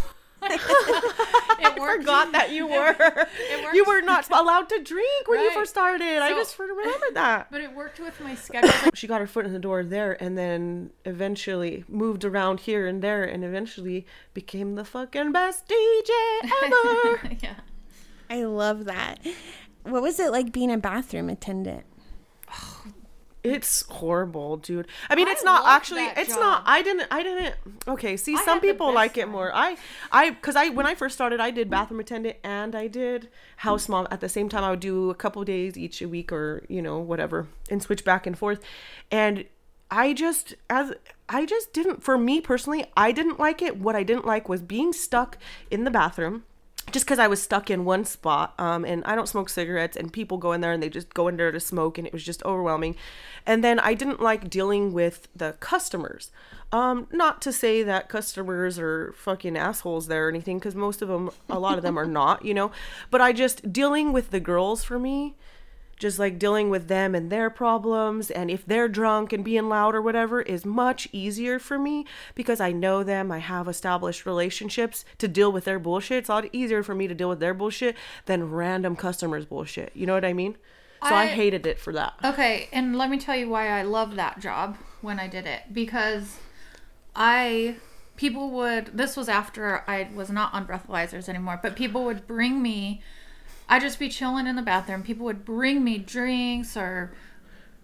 it worked. forgot that you were works. you were not allowed to drink when you first started. I just remembered that. But it worked with my schedule. She got her foot in the door there and then eventually moved around here and there and eventually became the fucking best DJ ever. yeah. I love that. What was it like being a bathroom attendant? Oh, it's horrible, dude. I mean, I it's not actually it's job. not I didn't I didn't Okay, see I some people like it more. I I cuz I when I first started, I did bathroom attendant and I did house mom at the same time. I would do a couple days each a week or, you know, whatever and switch back and forth. And I just as I just didn't for me personally, I didn't like it. What I didn't like was being stuck in the bathroom just because I was stuck in one spot, um, and I don't smoke cigarettes, and people go in there and they just go in there to smoke, and it was just overwhelming. And then I didn't like dealing with the customers. Um, not to say that customers are fucking assholes there or anything, because most of them, a lot of them are not, you know. But I just dealing with the girls for me, just like dealing with them and their problems and if they're drunk and being loud or whatever is much easier for me because I know them, I have established relationships to deal with their bullshit. It's a lot easier for me to deal with their bullshit than random customers' bullshit. You know what I mean? So I, I- hated it for that. Okay, and let me tell you why I love that job when I did it because I people would this was after I was not on breathalyzers anymore, but people would bring me I'd just be chilling in the bathroom. People would bring me drinks or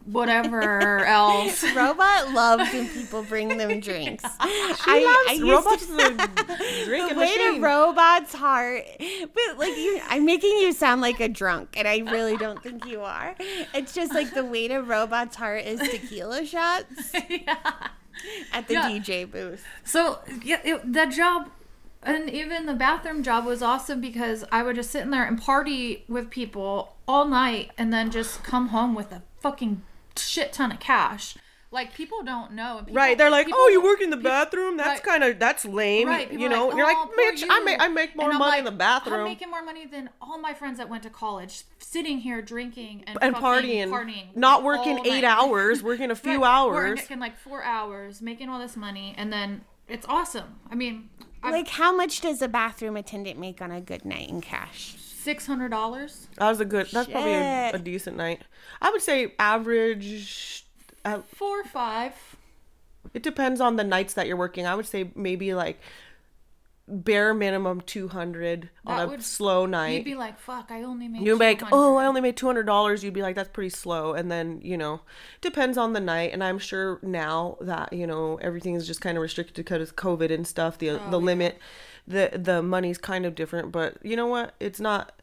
whatever else. Robot loves when people bring them drinks. She I, I loves used robots to, is the way to robot's heart, but like you, I'm making you sound like a drunk, and I really don't think you are. It's just like the way to robot's heart is tequila shots yeah. at the Yeah. DJ booth. So yeah, it, that job, and even the bathroom job was awesome because I would just sit in there and party with people all night, and then just come home with a fucking shit ton of cash. Like people don't know. people- Right, they're like, people- "Oh, you work in the bathroom? That's Right. kind of that's lame." Right, people you know, like, you're like, "Oh, poor "Bitch, I make I make more money like, in the bathroom." I'm making more money than all my friends that went to college, sitting here drinking and, and partying, partying not working eight night. hours, working a few Right, hours. working like four hours, making all this money, and then it's awesome. I mean, Like, how much does a bathroom attendant make on a good night in cash? six hundred dollars. That was a good. That's probably a, a decent night. I would say average. Uh, Four or five. it depends on the nights that you're working. I would say maybe like bare minimum two hundred on a would- slow night. You'd be like, "Fuck, I only made." You'd be like, oh, I only made two hundred dollars. You'd be like, that's pretty slow. And then you know, depends on the night. And I'm sure now that you know everything is just kind of restricted because of COVID and stuff. The oh, the limit, the the money's kind of different. But you know what? It's not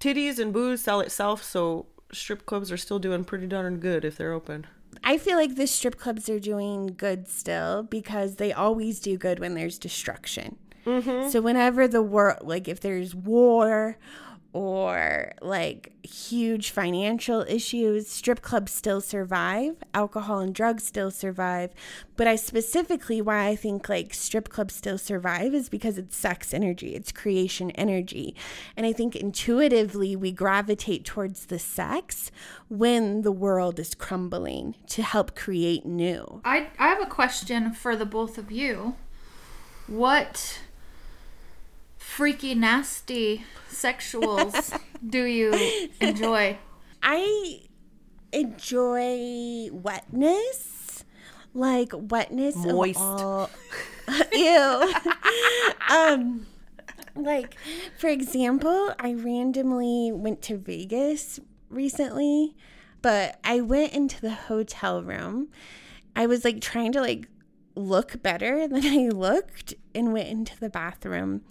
titties and booze sell itself. So strip clubs are still doing pretty darn good if they're open. I feel like the strip clubs are doing good still because they always do good when there's destruction. Mm-hmm. So whenever the world, like if there's war or like huge financial issues, strip clubs still survive. Alcohol and drugs still survive. But I specifically why I think like strip clubs still survive is because it's sex energy, it's creation energy. And I think intuitively we gravitate towards the sex when the world is crumbling to help create new. I I have a question for the both of you. what freaky nasty sexuals do you enjoy? I enjoy wetness, like wetness Moist. of all. Ew. um, like for example, I randomly went to Vegas recently, but I went into the hotel room. I was like trying to like look better than I looked and went into the bathroom.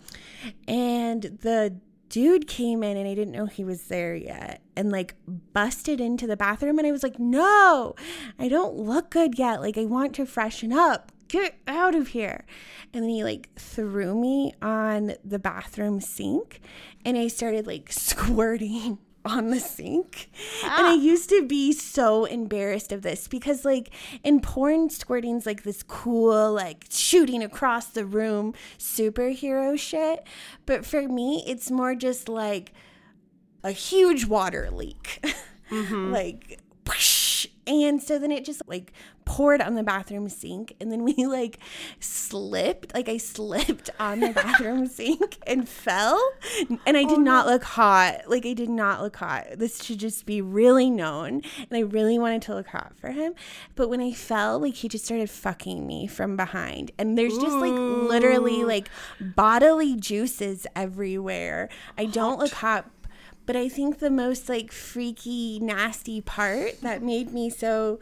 And the dude came in and I didn't know he was there yet and like busted into the bathroom and I was like, "No. I don't look good yet. Like I want to freshen up. Get out of here." And then he like threw me on the bathroom sink and I started like squirting on the sink. And I ah. used to be so embarrassed of this because like in porn squirting's like this cool like shooting across the room superhero shit, but for me it's more just like a huge water leak. Mm-hmm. like whoosh. And so then it just like poured on the bathroom sink and then we like slipped like i slipped on the bathroom sink and fell and i did oh not look hot like i did not look hot. This should just be really known and i really wanted to look hot for him but when i fell like he just started fucking me from behind and there's just like literally like bodily juices everywhere. I don't look hot but I think the most like freaky, nasty part that made me so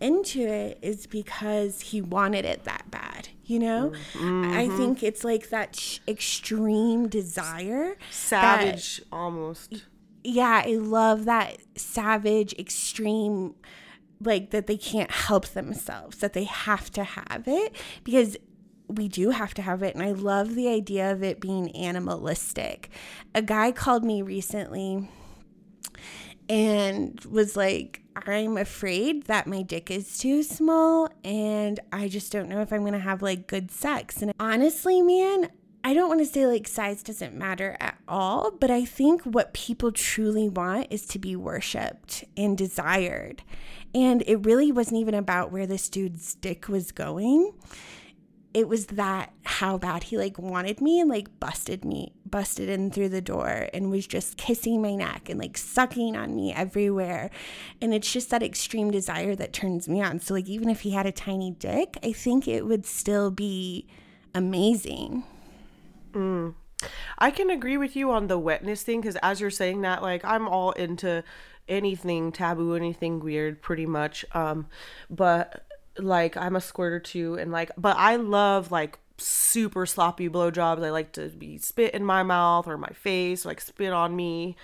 into it is because he wanted it that bad. You know, I mm-hmm. think it's like that sh- extreme desire. that- Savage almost. yeah, I love that savage, extreme, like that they can't help themselves, that they have to have it because we do have to have it. And I love the idea of it being animalistic. A guy called me recently and was like, I'm afraid that my dick is too small and I just don't know if I'm to have like good sex. And honestly, man, I don't want to say like size doesn't matter at all, but I think what people truly want is to be worshiped and desired. And it really wasn't even about where this dude's dick was going. It was that how bad he like wanted me and like busted me, busted in through the door and was just kissing my neck and like sucking on me everywhere. And it's just that extreme desire that turns me on. So like even if he had a tiny dick, I think it would still be amazing. I can agree with you on the wetness thing because as you're saying that, like I'm all into anything taboo, anything weird, pretty much. Um, but like I'm a squirter too, and like, but I love like super sloppy blowjobs. I like to be spit in my mouth or my face, like spit on me.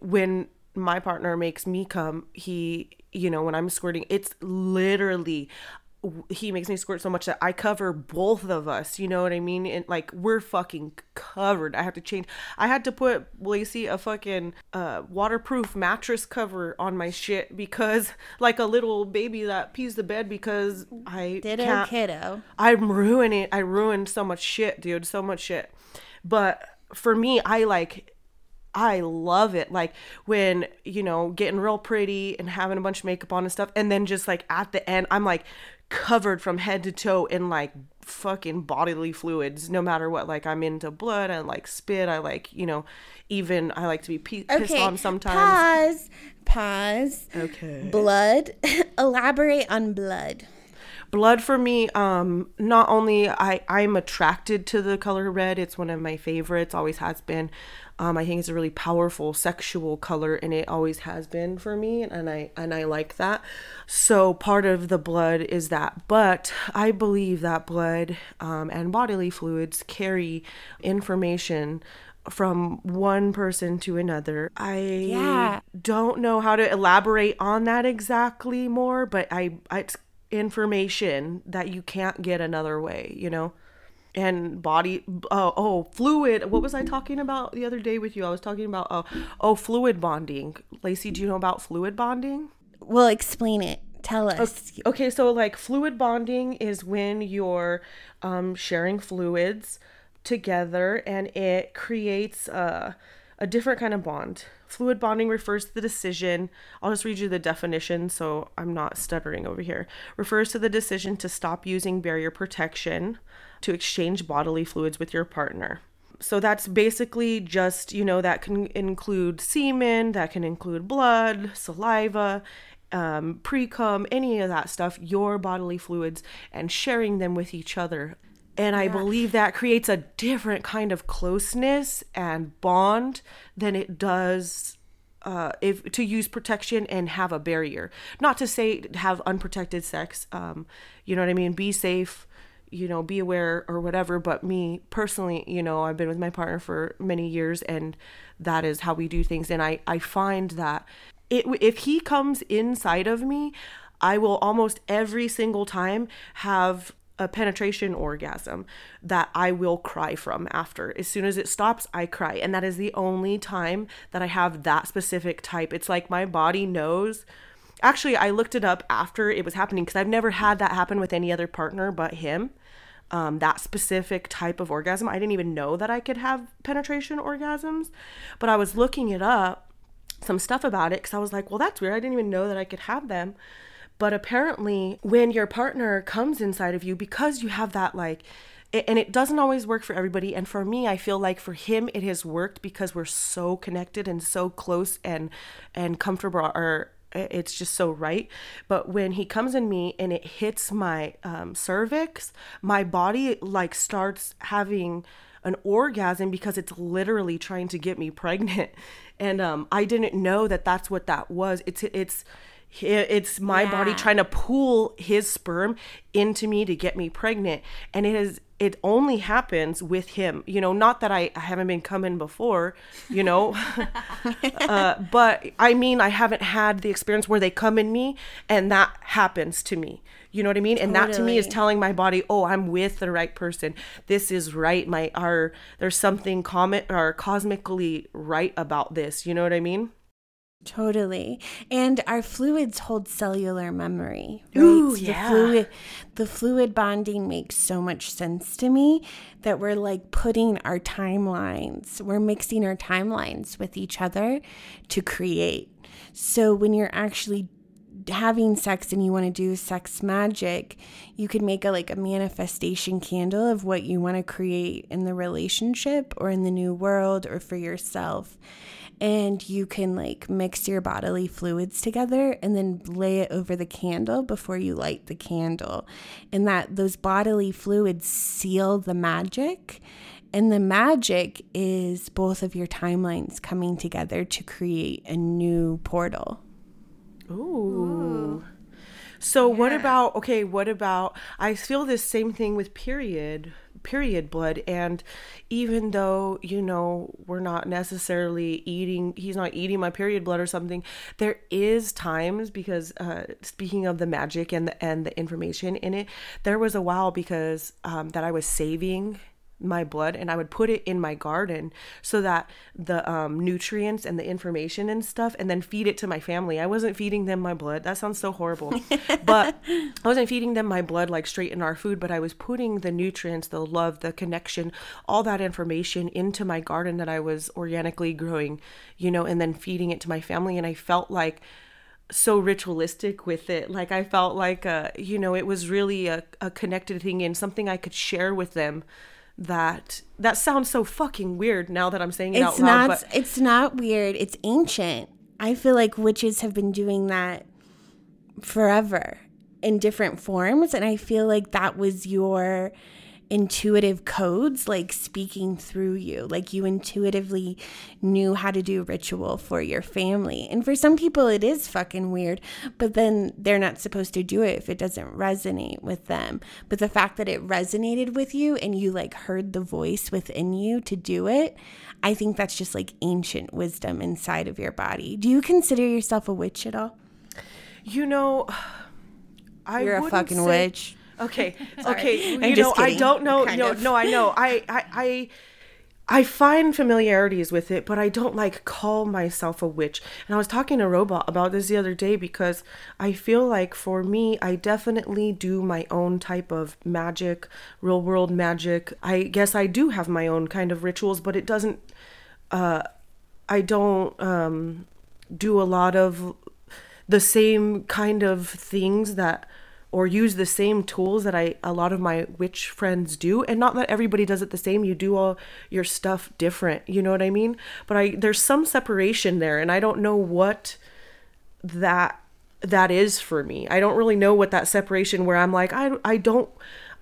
When my partner makes me come, he, you know, when I'm squirting, it's literally he makes me squirt so much that I cover both of us. You know what I mean? And like we're fucking covered. I have to change. I had to put Lacey a fucking uh, waterproof mattress cover on my shit because like a little baby that pees the bed because I Ditto can't. kiddo. I'm ruining. I ruined so much shit, dude. So much shit. But for me, I like. I love it. Like when, you know, getting real pretty and having a bunch of makeup on and stuff. And then just like at the end, I'm like covered from head to toe in like fucking bodily fluids, no matter what. Like I'm into blood. I like spit. I like, you know, even I like to be pe- pissed Okay, on sometimes. pause. Pause. Okay. Blood. Elaborate on blood. blood for me um not only i i'm attracted to the color red it's one of my favorites always has been um i think it's a really powerful sexual color and it always has been for me and i and i like that so part of the blood is that but i believe that blood um, and bodily fluids carry information from one person to another. I Yeah. don't know how to elaborate on that exactly more, but I it's information that you can't get another way, you know? And body oh oh fluid what was I talking about the other day with you? I was talking about oh oh fluid bonding. Lacey, do you know about fluid bonding? Well, explain it. Tell us. Okay, so like fluid bonding is when you're um, sharing fluids together and it creates a, a different kind of bond. Fluid bonding refers to the decision. I'll just read you the definition so I'm not stuttering over here. Refers to the decision to stop using barrier protection to exchange bodily fluids with your partner. So that's basically just, you know, that can include semen, that can include blood, saliva, um, pre cum, any of that stuff, your bodily fluids, and sharing them with each other. And I believe that creates a different kind of closeness and bond than it does uh, if to use protection and have a barrier. Not to say have unprotected sex. Um, you know what I mean? Be safe. You know, be aware or whatever. But me personally, you know, I've been with my partner for many years, and that is how we do things. And I I find that it if he comes inside of me, I will almost every single time have a penetration orgasm that I will cry from after. As soon as it stops, I cry. And that is the only time that I have that specific type. It's like my body knows. Actually, I looked it up after it was happening because I've never had that happen with any other partner but him. Um, that specific type of orgasm. I didn't even know that I could have penetration orgasms, but I was looking it up, some stuff about it, because I was like, well, that's weird. I didn't even know that I could have them. But apparently, when your partner comes inside of you, because you have that like, and it doesn't always work for everybody. And for me, I feel like for him, it has worked because we're so connected and so close and and comfortable. Or it's just so right. But when he comes in me and it hits my um, cervix, my body like starts having an orgasm because it's literally trying to get me pregnant. And um, I didn't know that that's what that was. It's it's it's my yeah. body trying to pull his sperm into me to get me pregnant. And it is it only happens with him. You know not that i, I haven't been coming before you know. Uh, but i mean i haven't had the experience where they come in me and that happens to me. You know what i mean? And totally. that to me is telling my body oh i'm with the right person. This is right. My our there's something comet or cosmically right about this. You know what i mean Totally. And our fluids hold cellular memory. Right? Ooh, yeah. Fluid, the fluid bonding makes so much sense to me that we're like putting our timelines, we're mixing our timelines with each other to create. So when you're actually having sex and you want to do sex magic, you can make a like a manifestation candle of what you want to create in the relationship or in the new world or for yourself and you can like mix your bodily fluids together and then lay it over the candle before you light the candle. And that those bodily fluids seal the magic. And the magic is both of your timelines coming together to create a new portal. Ooh, ooh. So yeah. what about okay, what about I feel this same thing with period period blood and even though you know we're not necessarily eating he's not eating my period blood or something there is times because uh speaking of the magic and the and the information in it there was a while because um that I was saving my blood and I would put it in my garden so that the um, nutrients and the information and stuff and then feed it to my family. I wasn't feeding them my blood. That sounds so horrible. but I wasn't feeding them my blood like straight in our food, but I was putting the nutrients, the love, the connection, all that information into my garden that I was organically growing, you know, and then feeding it to my family and I felt like so ritualistic with it. Like I felt like uh, you know, it was really a, a connected thing and something I could share with them that that sounds so fucking weird now that I'm saying it it's out loud. Not, but it's not weird. It's ancient. I feel like witches have been doing that forever in different forms, and I feel like that was your intuitive codes like speaking through you. Like you intuitively knew how to do ritual for your family. And for some people it is fucking weird but then they're not supposed to do it if it doesn't resonate with them. But the fact that it resonated with you and you like heard the voice within you to do it i think that's just like ancient wisdom inside of your body. Do you consider yourself a witch at all? You know I you're a fucking say- witch Okay. okay. You know, I don't know. You know, no, I know. I, I, I, I find familiarities with it, but I don't like call myself a witch. And I was talking to Robot about this the other day because I feel like for me, I definitely do my own type of magic, real world magic. I guess I do have my own kind of rituals, but it doesn't, uh, I don't um, do a lot of the same kind of things that or use the same tools that I a lot of my witch friends do and not that everybody does it the same you do all your stuff different you know what I mean? But I there's some separation there and I don't know what that that is for me. I don't really know what that separation where I'm like I I don't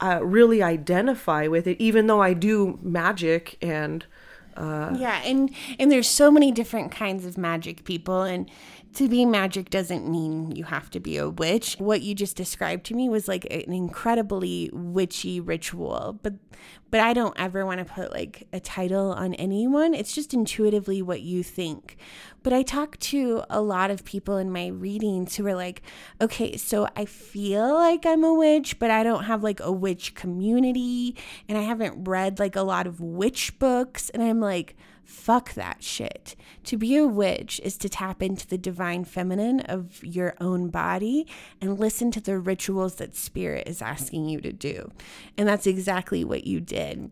uh, really identify with it even though I do magic and uh, yeah and and there's so many different kinds of magic people and to be magic doesn't mean you have to be a witch. What you just described to me was like an incredibly witchy ritual, but but I don't ever want to put like a title on anyone. It's just intuitively what you think. But I talk to a lot of people in my readings who are like, okay, so I feel like I'm a witch, but I don't have like a witch community and I haven't read like a lot of witch books. And I'm like, Fuck that shit. To be a witch is to tap into the divine feminine of your own body and listen to the rituals that spirit is asking you to do. And that's exactly what you did.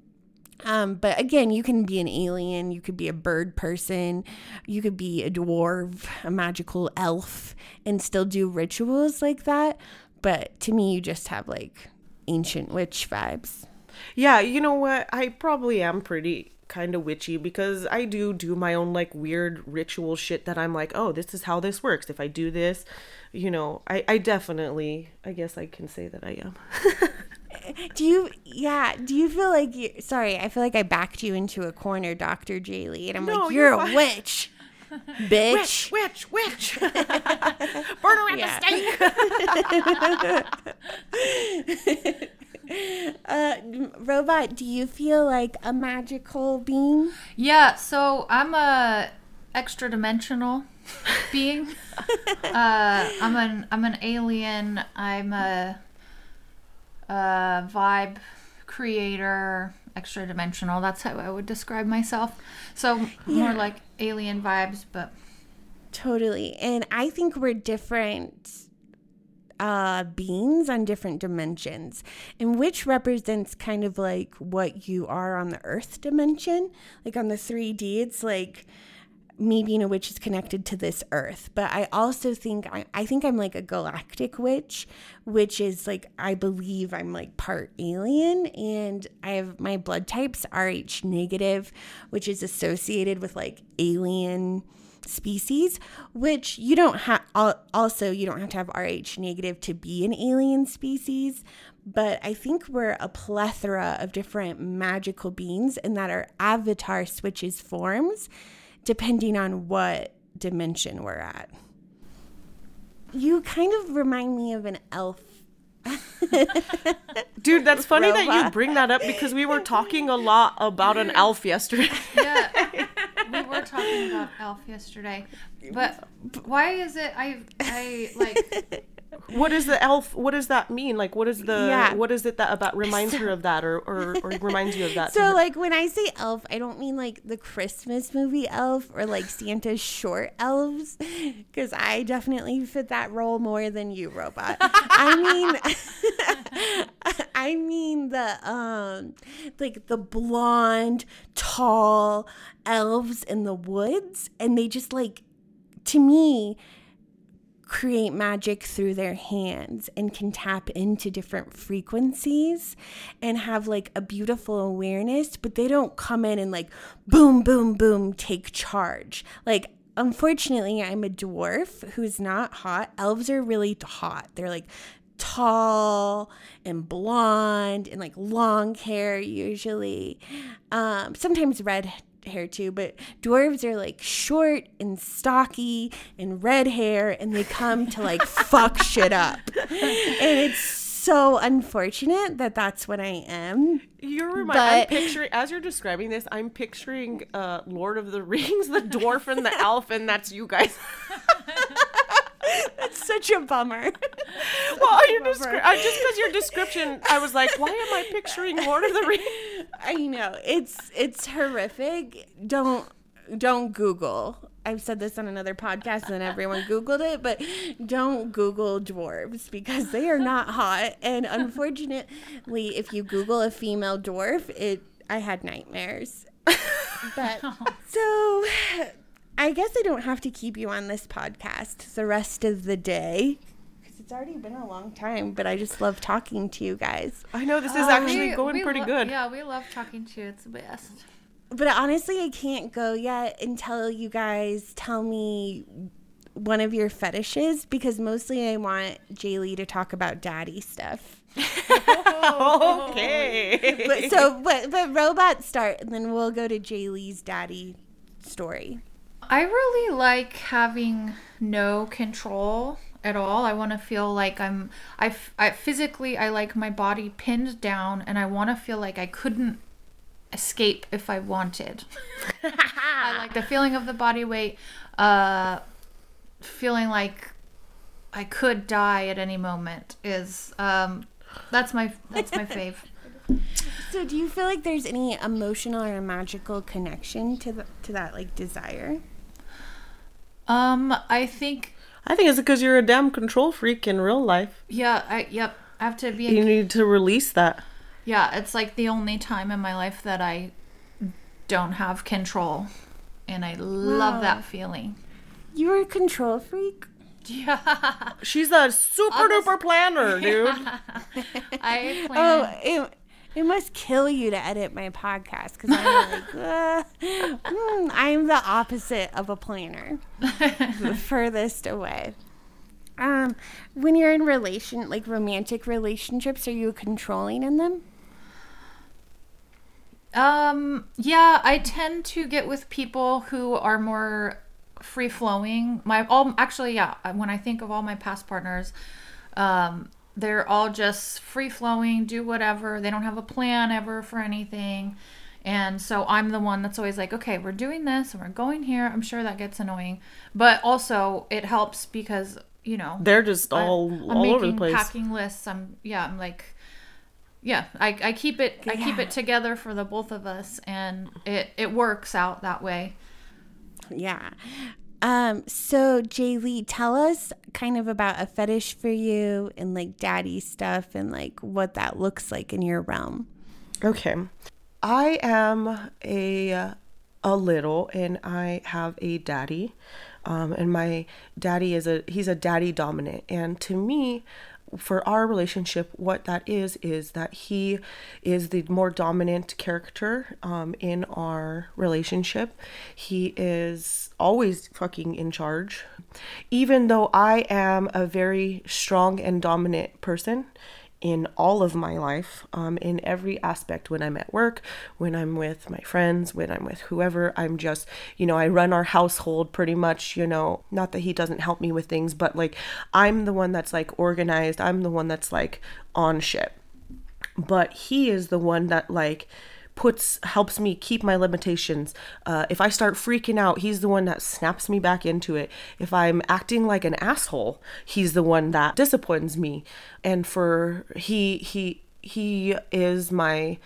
Um, but again, you can be an alien, you could be a bird person, you could be a dwarf, a magical elf, and still do rituals like that. But to me, you just have like ancient witch vibes. Yeah, you know what? I probably am pretty kind of witchy because I do do my own like weird ritual shit that I'm like, oh, this is how this works. If I do this, you know, I, I definitely, I guess I can say that I am. do you, yeah, do you feel like you, sorry, I feel like I backed you into a corner, Dr. Jaylee, and I'm no, like, you're, you're a witch. Bitch. Witch, witch, witch. Burn her at the stake. uh, robot, do you feel like a magical being? Yeah, so I'm a extra dimensional being. uh, I'm an I'm an alien. I'm a, a vibe creator, extra dimensional. That's how I would describe myself. So more yeah. like alien vibes, but totally. And I think we're different uh, beings on different dimensions, and which represents kind of like what you are on the earth dimension. Like on the 3D, it's like me being a witch is connected to this earth but i also think I, I think i'm like a galactic witch which is like i believe i'm like part alien and i have my blood types rh negative which is associated with like alien species, which you don't have, also, you don't have to have Rh negative to be an alien species. But I think we're a plethora of different magical beings and that our avatar switches forms depending on what dimension we're at. You kind of remind me of an elf Dude, that's funny Robot. that you bring that up because we were talking a lot about an elf yesterday. yeah, about elf yesterday, but why is it I I like what is the elf what does that mean? Like what is the yeah. what is it that about reminds so, her of that or, or or reminds you of that so like when i say elf i don't mean like the christmas movie elf or like santa's short elves because i definitely fit that role more than you robot. I mean i mean the um like the blonde tall elves in the woods and they just like to me create magic through their hands and can tap into different frequencies and have like a beautiful awareness, but they don't come in and like boom, boom, boom, take charge. Like, unfortunately, I'm a dwarf who's not hot. Elves are really hot. They're like tall and blonde and like long hair usually um, sometimes red hair too, but dwarves are like short and stocky and red hair, and they come to like fuck shit up. And it's so unfortunate that that's what I am. You're reminding. I'm picturing as you're describing this. I'm picturing uh, Lord of the Rings, the dwarf and the elf, and that's you guys. That's such a bummer. well, you descri- I, just because your description, I was like, why am I picturing Lord of the Rings? I know it's it's horrific. Don't don't Google. I've said this on another podcast and everyone Googled it, but don't Google dwarves because they are not hot. And unfortunately, if you Google a female dwarf, it I had nightmares. But oh. so I guess I don't have to keep you on this podcast the rest of the day because it's already been a long time. But I just love talking to you guys. I know this is um, actually We- going we pretty lo- good. Yeah, we love talking to you. It's the best. But honestly, I can't go yet until you guys tell me one of your fetishes because mostly I want Jaylee to talk about daddy stuff. Okay. But so, but but robots start, and then we'll go to Jaylee's daddy story. I really like having no control at all. I want to feel like I'm I, f- I physically I like my body pinned down and I want to feel like I couldn't escape if I wanted. I like the feeling of the body weight uh feeling like I could die at any moment is um that's my that's my fave. So, do you feel like there's any emotional or magical connection to the, to that like desire? Um I think I think it's because you're a damn control freak in real life. yeah, I yep, I have to be You need to release that. Yeah, it's like the only time in my life that I don't have control. And I love Wow. that feeling. You're a control freak. Yeah. She's a super duper planner, dude. I Oh, plan. it, it must kill you to edit my podcast because I'm like, uh, mm, I'm the opposite of a planner, the furthest away. Um, when you're in relation, like romantic relationships, are you controlling in them? Um, yeah, I tend to get with people who are more free flowing. My all actually, yeah, when I think of all my past partners, um, they're all just free flowing, do whatever. They don't have a plan ever for anything. And so I'm the one that's always like, okay, we're doing this and we're going here. I'm sure that gets annoying, but also it helps because, you know, They're just all I'm all over the place. packing lists. I'm yeah, I'm like yeah, I, I keep it I keep it together for the both of us and it it works out that way. Yeah. Um, so Jaylee, tell us kind of about a fetish for you and like daddy stuff and like what that looks like in your realm. Okay. I am a a little and I have a daddy. Um, and my daddy is a he's a daddy dominant and to me for our relationship what that is is that he is the more dominant character um, in our relationship. He is always fucking in charge. Even though i am a very strong and dominant person in all of my life, um, in every aspect. When I'm at work, when I'm with my friends, when I'm with whoever, I'm just, you know, I run our household pretty much, you know, not that he doesn't help me with things, but like I'm the one that's like organized, I'm the one that's like on shit. But he is the one that like puts helps me keep my limitations. Uh, if i start freaking out he's the one that snaps me back into it. If i'm acting like an asshole he's the one that disciplines me. And for he he he is my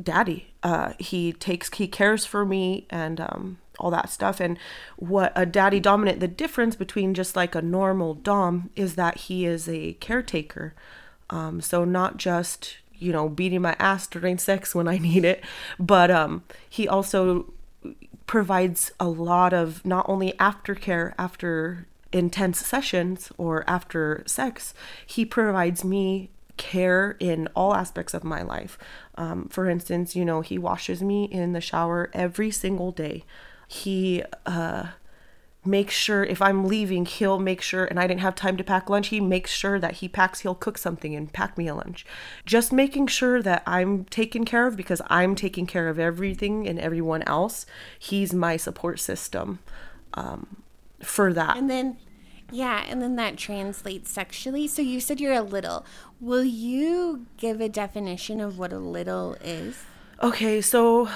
daddy. Uh he takes he cares for me and um all that stuff. And what a daddy dominant the difference between just like a normal dom is that he is a caretaker. Um so not just you know beating my ass during sex when i need it. But um he also provides a lot of not only aftercare after intense sessions or after sex he provides me care in all aspects of my life. Um, for instance you know he washes me in the shower every single day. He uh make sure if I'm leaving, he'll make sure, and I didn't have time to pack lunch, he makes sure that he packs, he'll cook something and pack me a lunch. Just making sure that I'm taken care of because I'm taking care of everything and everyone else. He's my support system um, for that. And then, yeah, and then that translates sexually. So you said you're a little. Will you give a definition of what a little is? Okay, so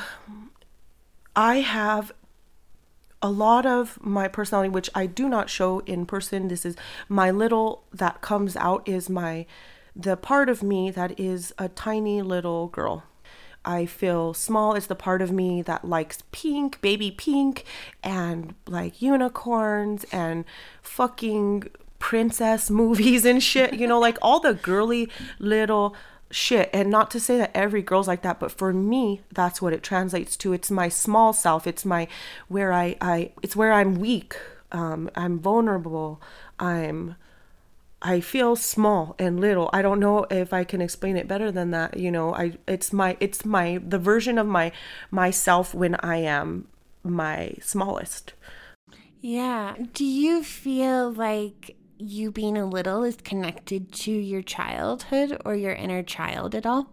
I have a lot of my personality, which I do not show in person. This is my little that comes out is my the part of me that is a tiny little girl. I feel small. It's the part of me that likes pink, baby pink, and like unicorns and fucking princess movies and shit. You know, like all the girly little shit. And not to say that every girl's like that but for me that's what it translates to. It's my small self. It's my where i i it's where i'm weak. Um i'm vulnerable. I'm i feel small and little. I don't know if i can explain it better than that. You know i it's my it's my the version of my myself when i am my smallest. Yeah. Do you feel like you being a little is connected to your childhood or your inner child at all?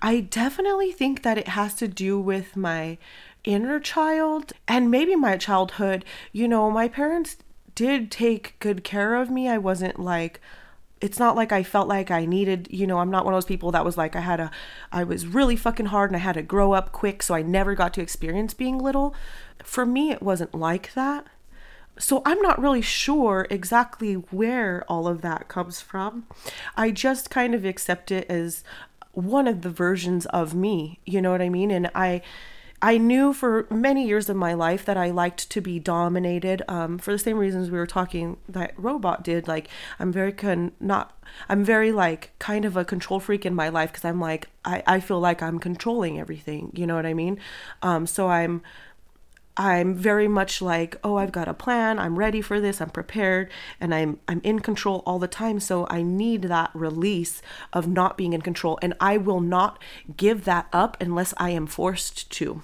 I definitely think that it has to do with my inner child and maybe my childhood. You know, my parents did take good care of me. I wasn't like, it's not like I felt like I needed, you know, I'm not one of those people that was like, I had a, I was really fucking hard and I had to grow up quick, so I never got to experience being little. For me, it wasn't like that so I'm not really sure exactly where all of that comes from. I just kind of accept it as one of the versions of me, you know what I mean? And I I knew for many years of my life that I liked to be dominated um, for the same reasons we were talking that robot did. Like I'm very con not I'm very like kind of a control freak in my life because I'm like I, I feel like I'm controlling everything. You know what I mean? Um, so I'm I'm very much like, oh, I've got a plan, I'm ready for this, I'm prepared, and I'm I'm in control all the time. So I need that release of not being in control. And I will not give that up unless I am forced to.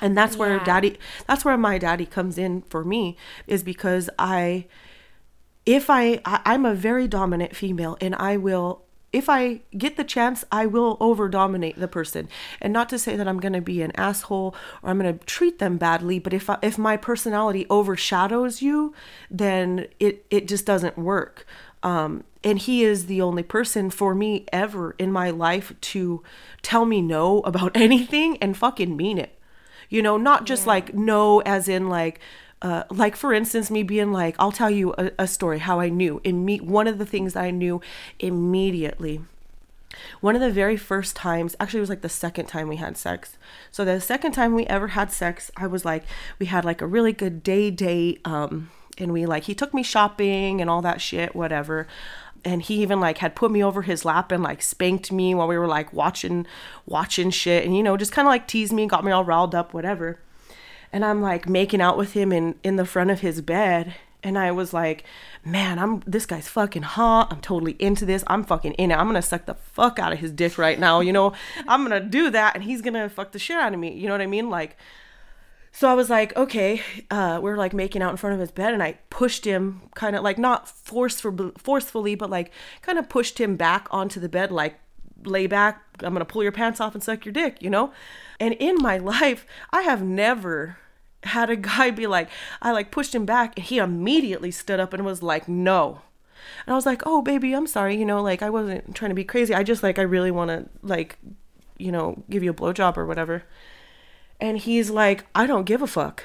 And that's yeah. where daddy that's where my daddy comes in for me, is because I if I, I I'm a very dominant female and I will if I get the chance, I will over dominate the person. And not to say that I'm going to be an asshole or I'm going to treat them badly, but if I, if my personality overshadows you, then it it just doesn't work. Um, and he is the only person for me ever in my life to tell me no about anything and fucking mean it. You know, not just yeah. like no as in like uh, like for instance, me being like, I'll tell you a, a story how I knew. In me, one of the things I knew immediately. One of the very first times, actually, it was like the second time we had sex. So the second time we ever had sex, I was like, we had like a really good day date. Um, and we like he took me shopping and all that shit, whatever and he even like had put me over his lap and like spanked me while we were like watching watching shit and you know just kind of like teased me and got me all riled up whatever and I'm like making out with him in in the front of his bed and I was like, man, I'm this guy's fucking hot. I'm totally into this. I'm fucking in it. I'm gonna suck the fuck out of his dick right now. You know, I'm gonna do that, and he's gonna fuck the shit out of me. You know what I mean? Like, so I was like, okay. Uh, we are like making out in front of his bed, and I pushed him, kind of like not forceful, forcefully, but like kind of pushed him back onto the bed, like lay back. I'm gonna pull your pants off and suck your dick. You know. And in my life, I have never had a guy be like, I like pushed him back and he immediately stood up and was like, no. And I was like, oh, baby, I'm sorry. You know, like I wasn't trying to be crazy. I just like, I really want to like, you know, give you a blowjob or whatever. And he's like, I don't give a fuck.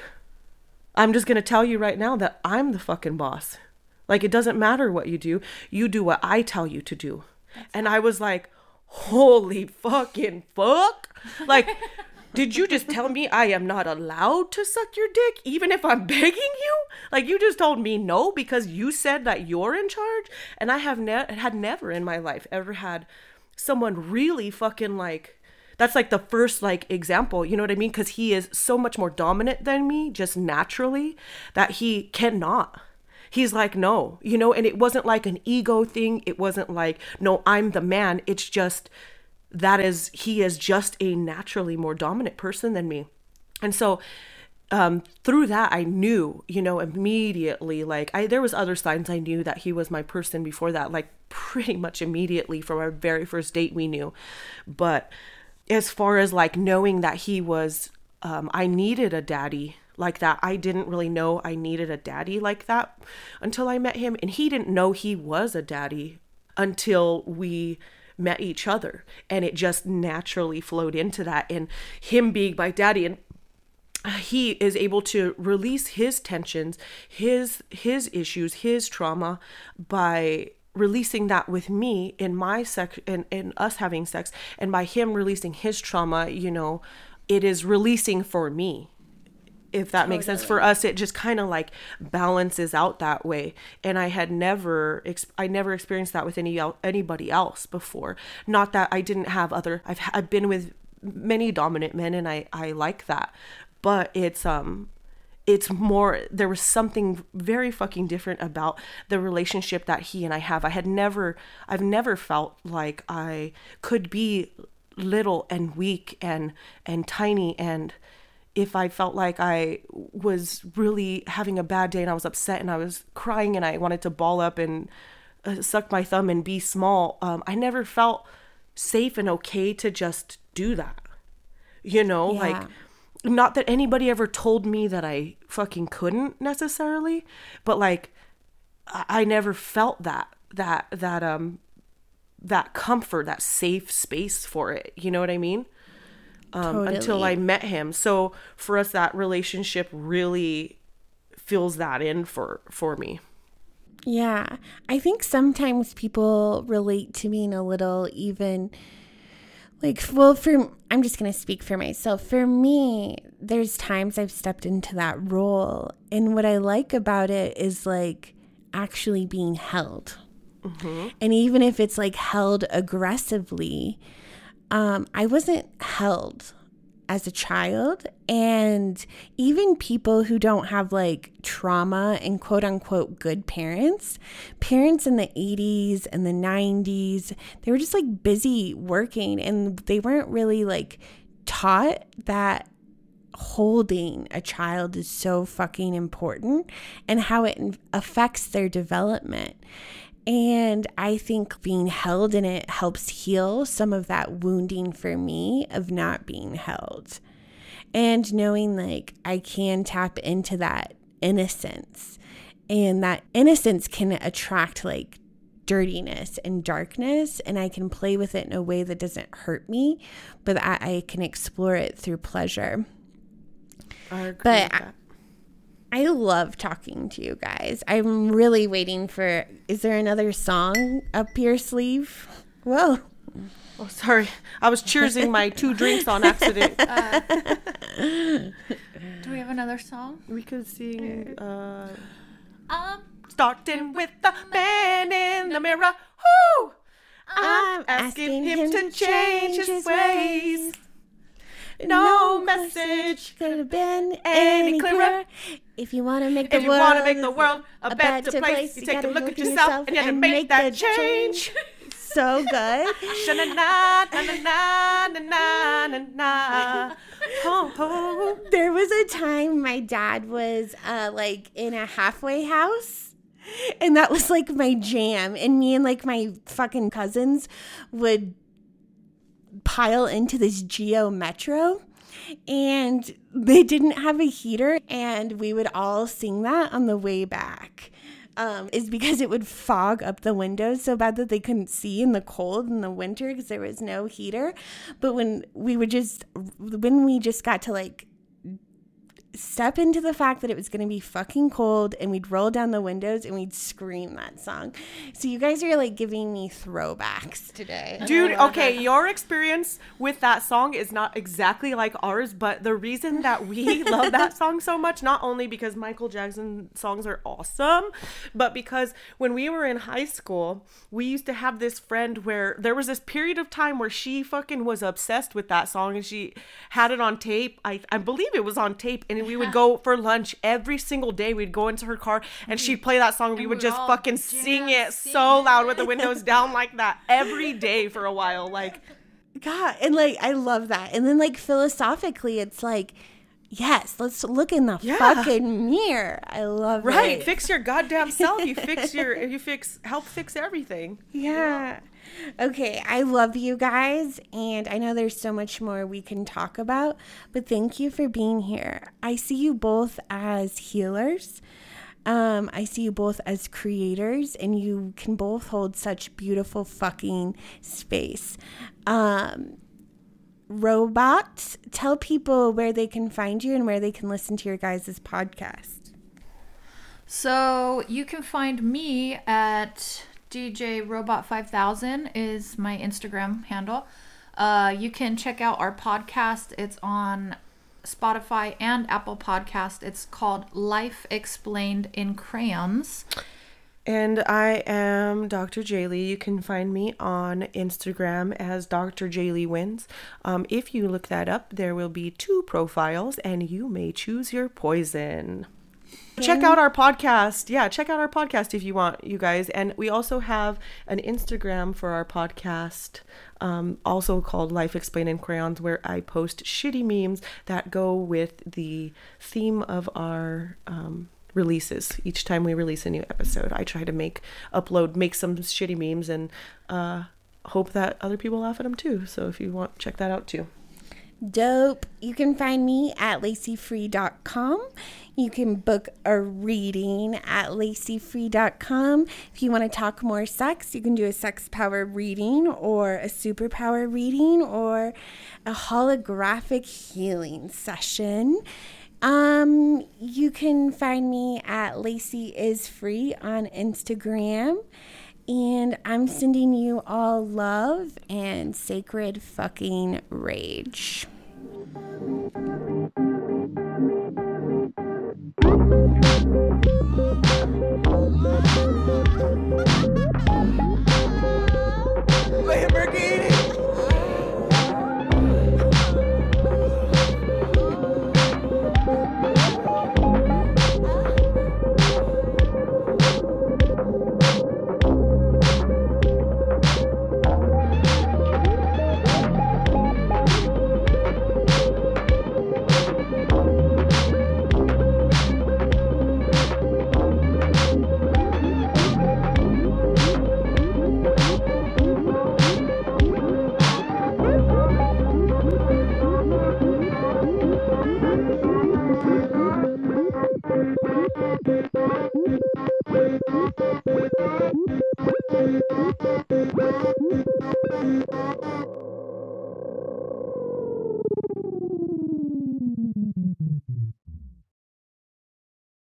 I'm just going to tell you right now that I'm the fucking boss. Like, it doesn't matter what you do. You do what I tell you to do. and I was like, holy fucking fuck. Like, did you just tell me I am not allowed to suck your dick even if I'm begging you? Like you just told me no because you said that you're in charge? And I have ne- had never in my life ever had someone really fucking like that's like the first like example, you know what I mean? Cuz he is so much more dominant than me just naturally that he cannot. He's like no you know? And it wasn't like an ego thing. It wasn't like no i'm the man. It's just that is he is just a naturally more dominant person than me. And so um, through that i knew you know immediately like i there was other signs i knew that he was my person before that like pretty much immediately from our very first date we knew. But as far as like knowing that he was um, i needed a daddy like that i didn't really know i needed a daddy like that until i met him. And he didn't know he was a daddy until we met each other and it just naturally flowed into that. And him being my daddy and he is able to release his tensions his his issues his trauma by releasing that with me in my sex and, in us having sex and by him releasing his trauma you know it is releasing for me if that makes sense. For us it just kind of like balances out that way. And i had never i never experienced that with any anybody else before. Not that i didn't have other i've i've been with many dominant men and i i like that. But it's um it's more there was something very fucking different about the relationship that he and I have. I had never I've never felt like I could be little and weak and and tiny and if I felt like I was really having a bad day and I was upset and I was crying and I wanted to ball up and uh, suck my thumb and be small, um, I never felt safe and okay to just do that. You know, Yeah. like not that anybody ever told me that I fucking couldn't necessarily, but like I, I never felt that that that um that comfort, that safe space for it. You know what I mean? Um, until I met him. So for us, that relationship really fills that in for for me. Yeah. I think sometimes people relate to being a little even like well for I'm just going to speak for myself. For me, there's times I've stepped into that role and what I like about it is like actually being held. And even if it's like held aggressively, um, I wasn't held as a child. And even people who don't have like trauma and quote unquote good parents, parents in the 80s and the 90s, they were just like busy working and they weren't really like taught that holding a child is so fucking important and how it affects their development. And I think being held in it helps heal some of that wounding for me of not being held. And knowing like I can tap into that innocence. And that innocence can attract like dirtiness and darkness. And I can play with it in a way that doesn't hurt me, but I, I can explore it through pleasure. I agree But I- love talking to you guys. I'm really waiting for. Is there another song up your sleeve? Whoa. Oh, sorry. I was cheersing my two drinks on accident. Do we have another song? we could sing uh Um, starting with the man in the mirror. Whoo! I'm asking him to change his ways. No message could have been any any clearer. If you want to make the If you world, want to make the world a better place, you take a look at yourself and you have to make that change. So good. There was a time my dad was uh, like in a halfway house. And that was like my jam. And me and like my fucking cousins would pile into this Geo Metro. And they didn't have a heater. And we would all sing that on the way back. Um, is because it would fog up the windows so bad that they couldn't see in the cold in the winter because there was no heater. But when we would just, when we just got to like step into the fact that it was going to be fucking cold and we'd roll down the windows and we'd scream that song. So you guys are like giving me throwbacks today. Dude, okay, your experience with that song is not exactly like ours, but the reason that we love that song so much, not only because Michael Jackson songs are awesome, but because when we were in high school, we used to have this friend where there was this period of time where she fucking was obsessed with that song and she had it on tape. I, I believe it was on tape, and we would go for lunch every single day. We'd go into her car and she'd play that song. We would just fucking sing it sing so it. loud with the windows down like that every day for a while. Like, God, and like I love that. And then like philosophically, it's like, yes, let's look in the Yeah. fucking mirror. I love right, it. fix your goddamn self. You fix your, you fix, help fix everything. Yeah. Okay, I love you guys, and I know there's so much more we can talk about, but thank you for being here. I see you both as healers. Um, I see you both as creators, and you can both hold such beautiful fucking space. Um, robots, tell people where they can find you and where they can listen to your guys' podcast. So you can find me at DJ Robot 5000 is my Instagram handle. Uh, you can check out our podcast. It's on Spotify, and Apple Podcast. It's called Life Explained in Crayons. And I am Dr. Jaylee. You can find me on Instagram as Dr. Jaylee Wins. Um, if you look that up, there will be two profiles, and you may choose your poison. Check out our podcast. Yeah, check out our podcast if you want, you guys. And we also have an Instagram for our podcast, um, also called Life Explained in Crayons, where I post shitty memes that go with the theme of our um, releases. Each time we release a new episode, I try to make, upload, make some shitty memes and uh, hope that other people laugh at them too. So if you want, check that out too. Dope. You can find me at lacyfree.com. You can book a reading at lacyfree.com. If you want to talk more sex, you can do a sex power reading or a superpower reading or a holographic healing session. Um, you can find me at Lacey is free on Instagram. And I'm sending you all love and sacred fucking rage. Lamborghini!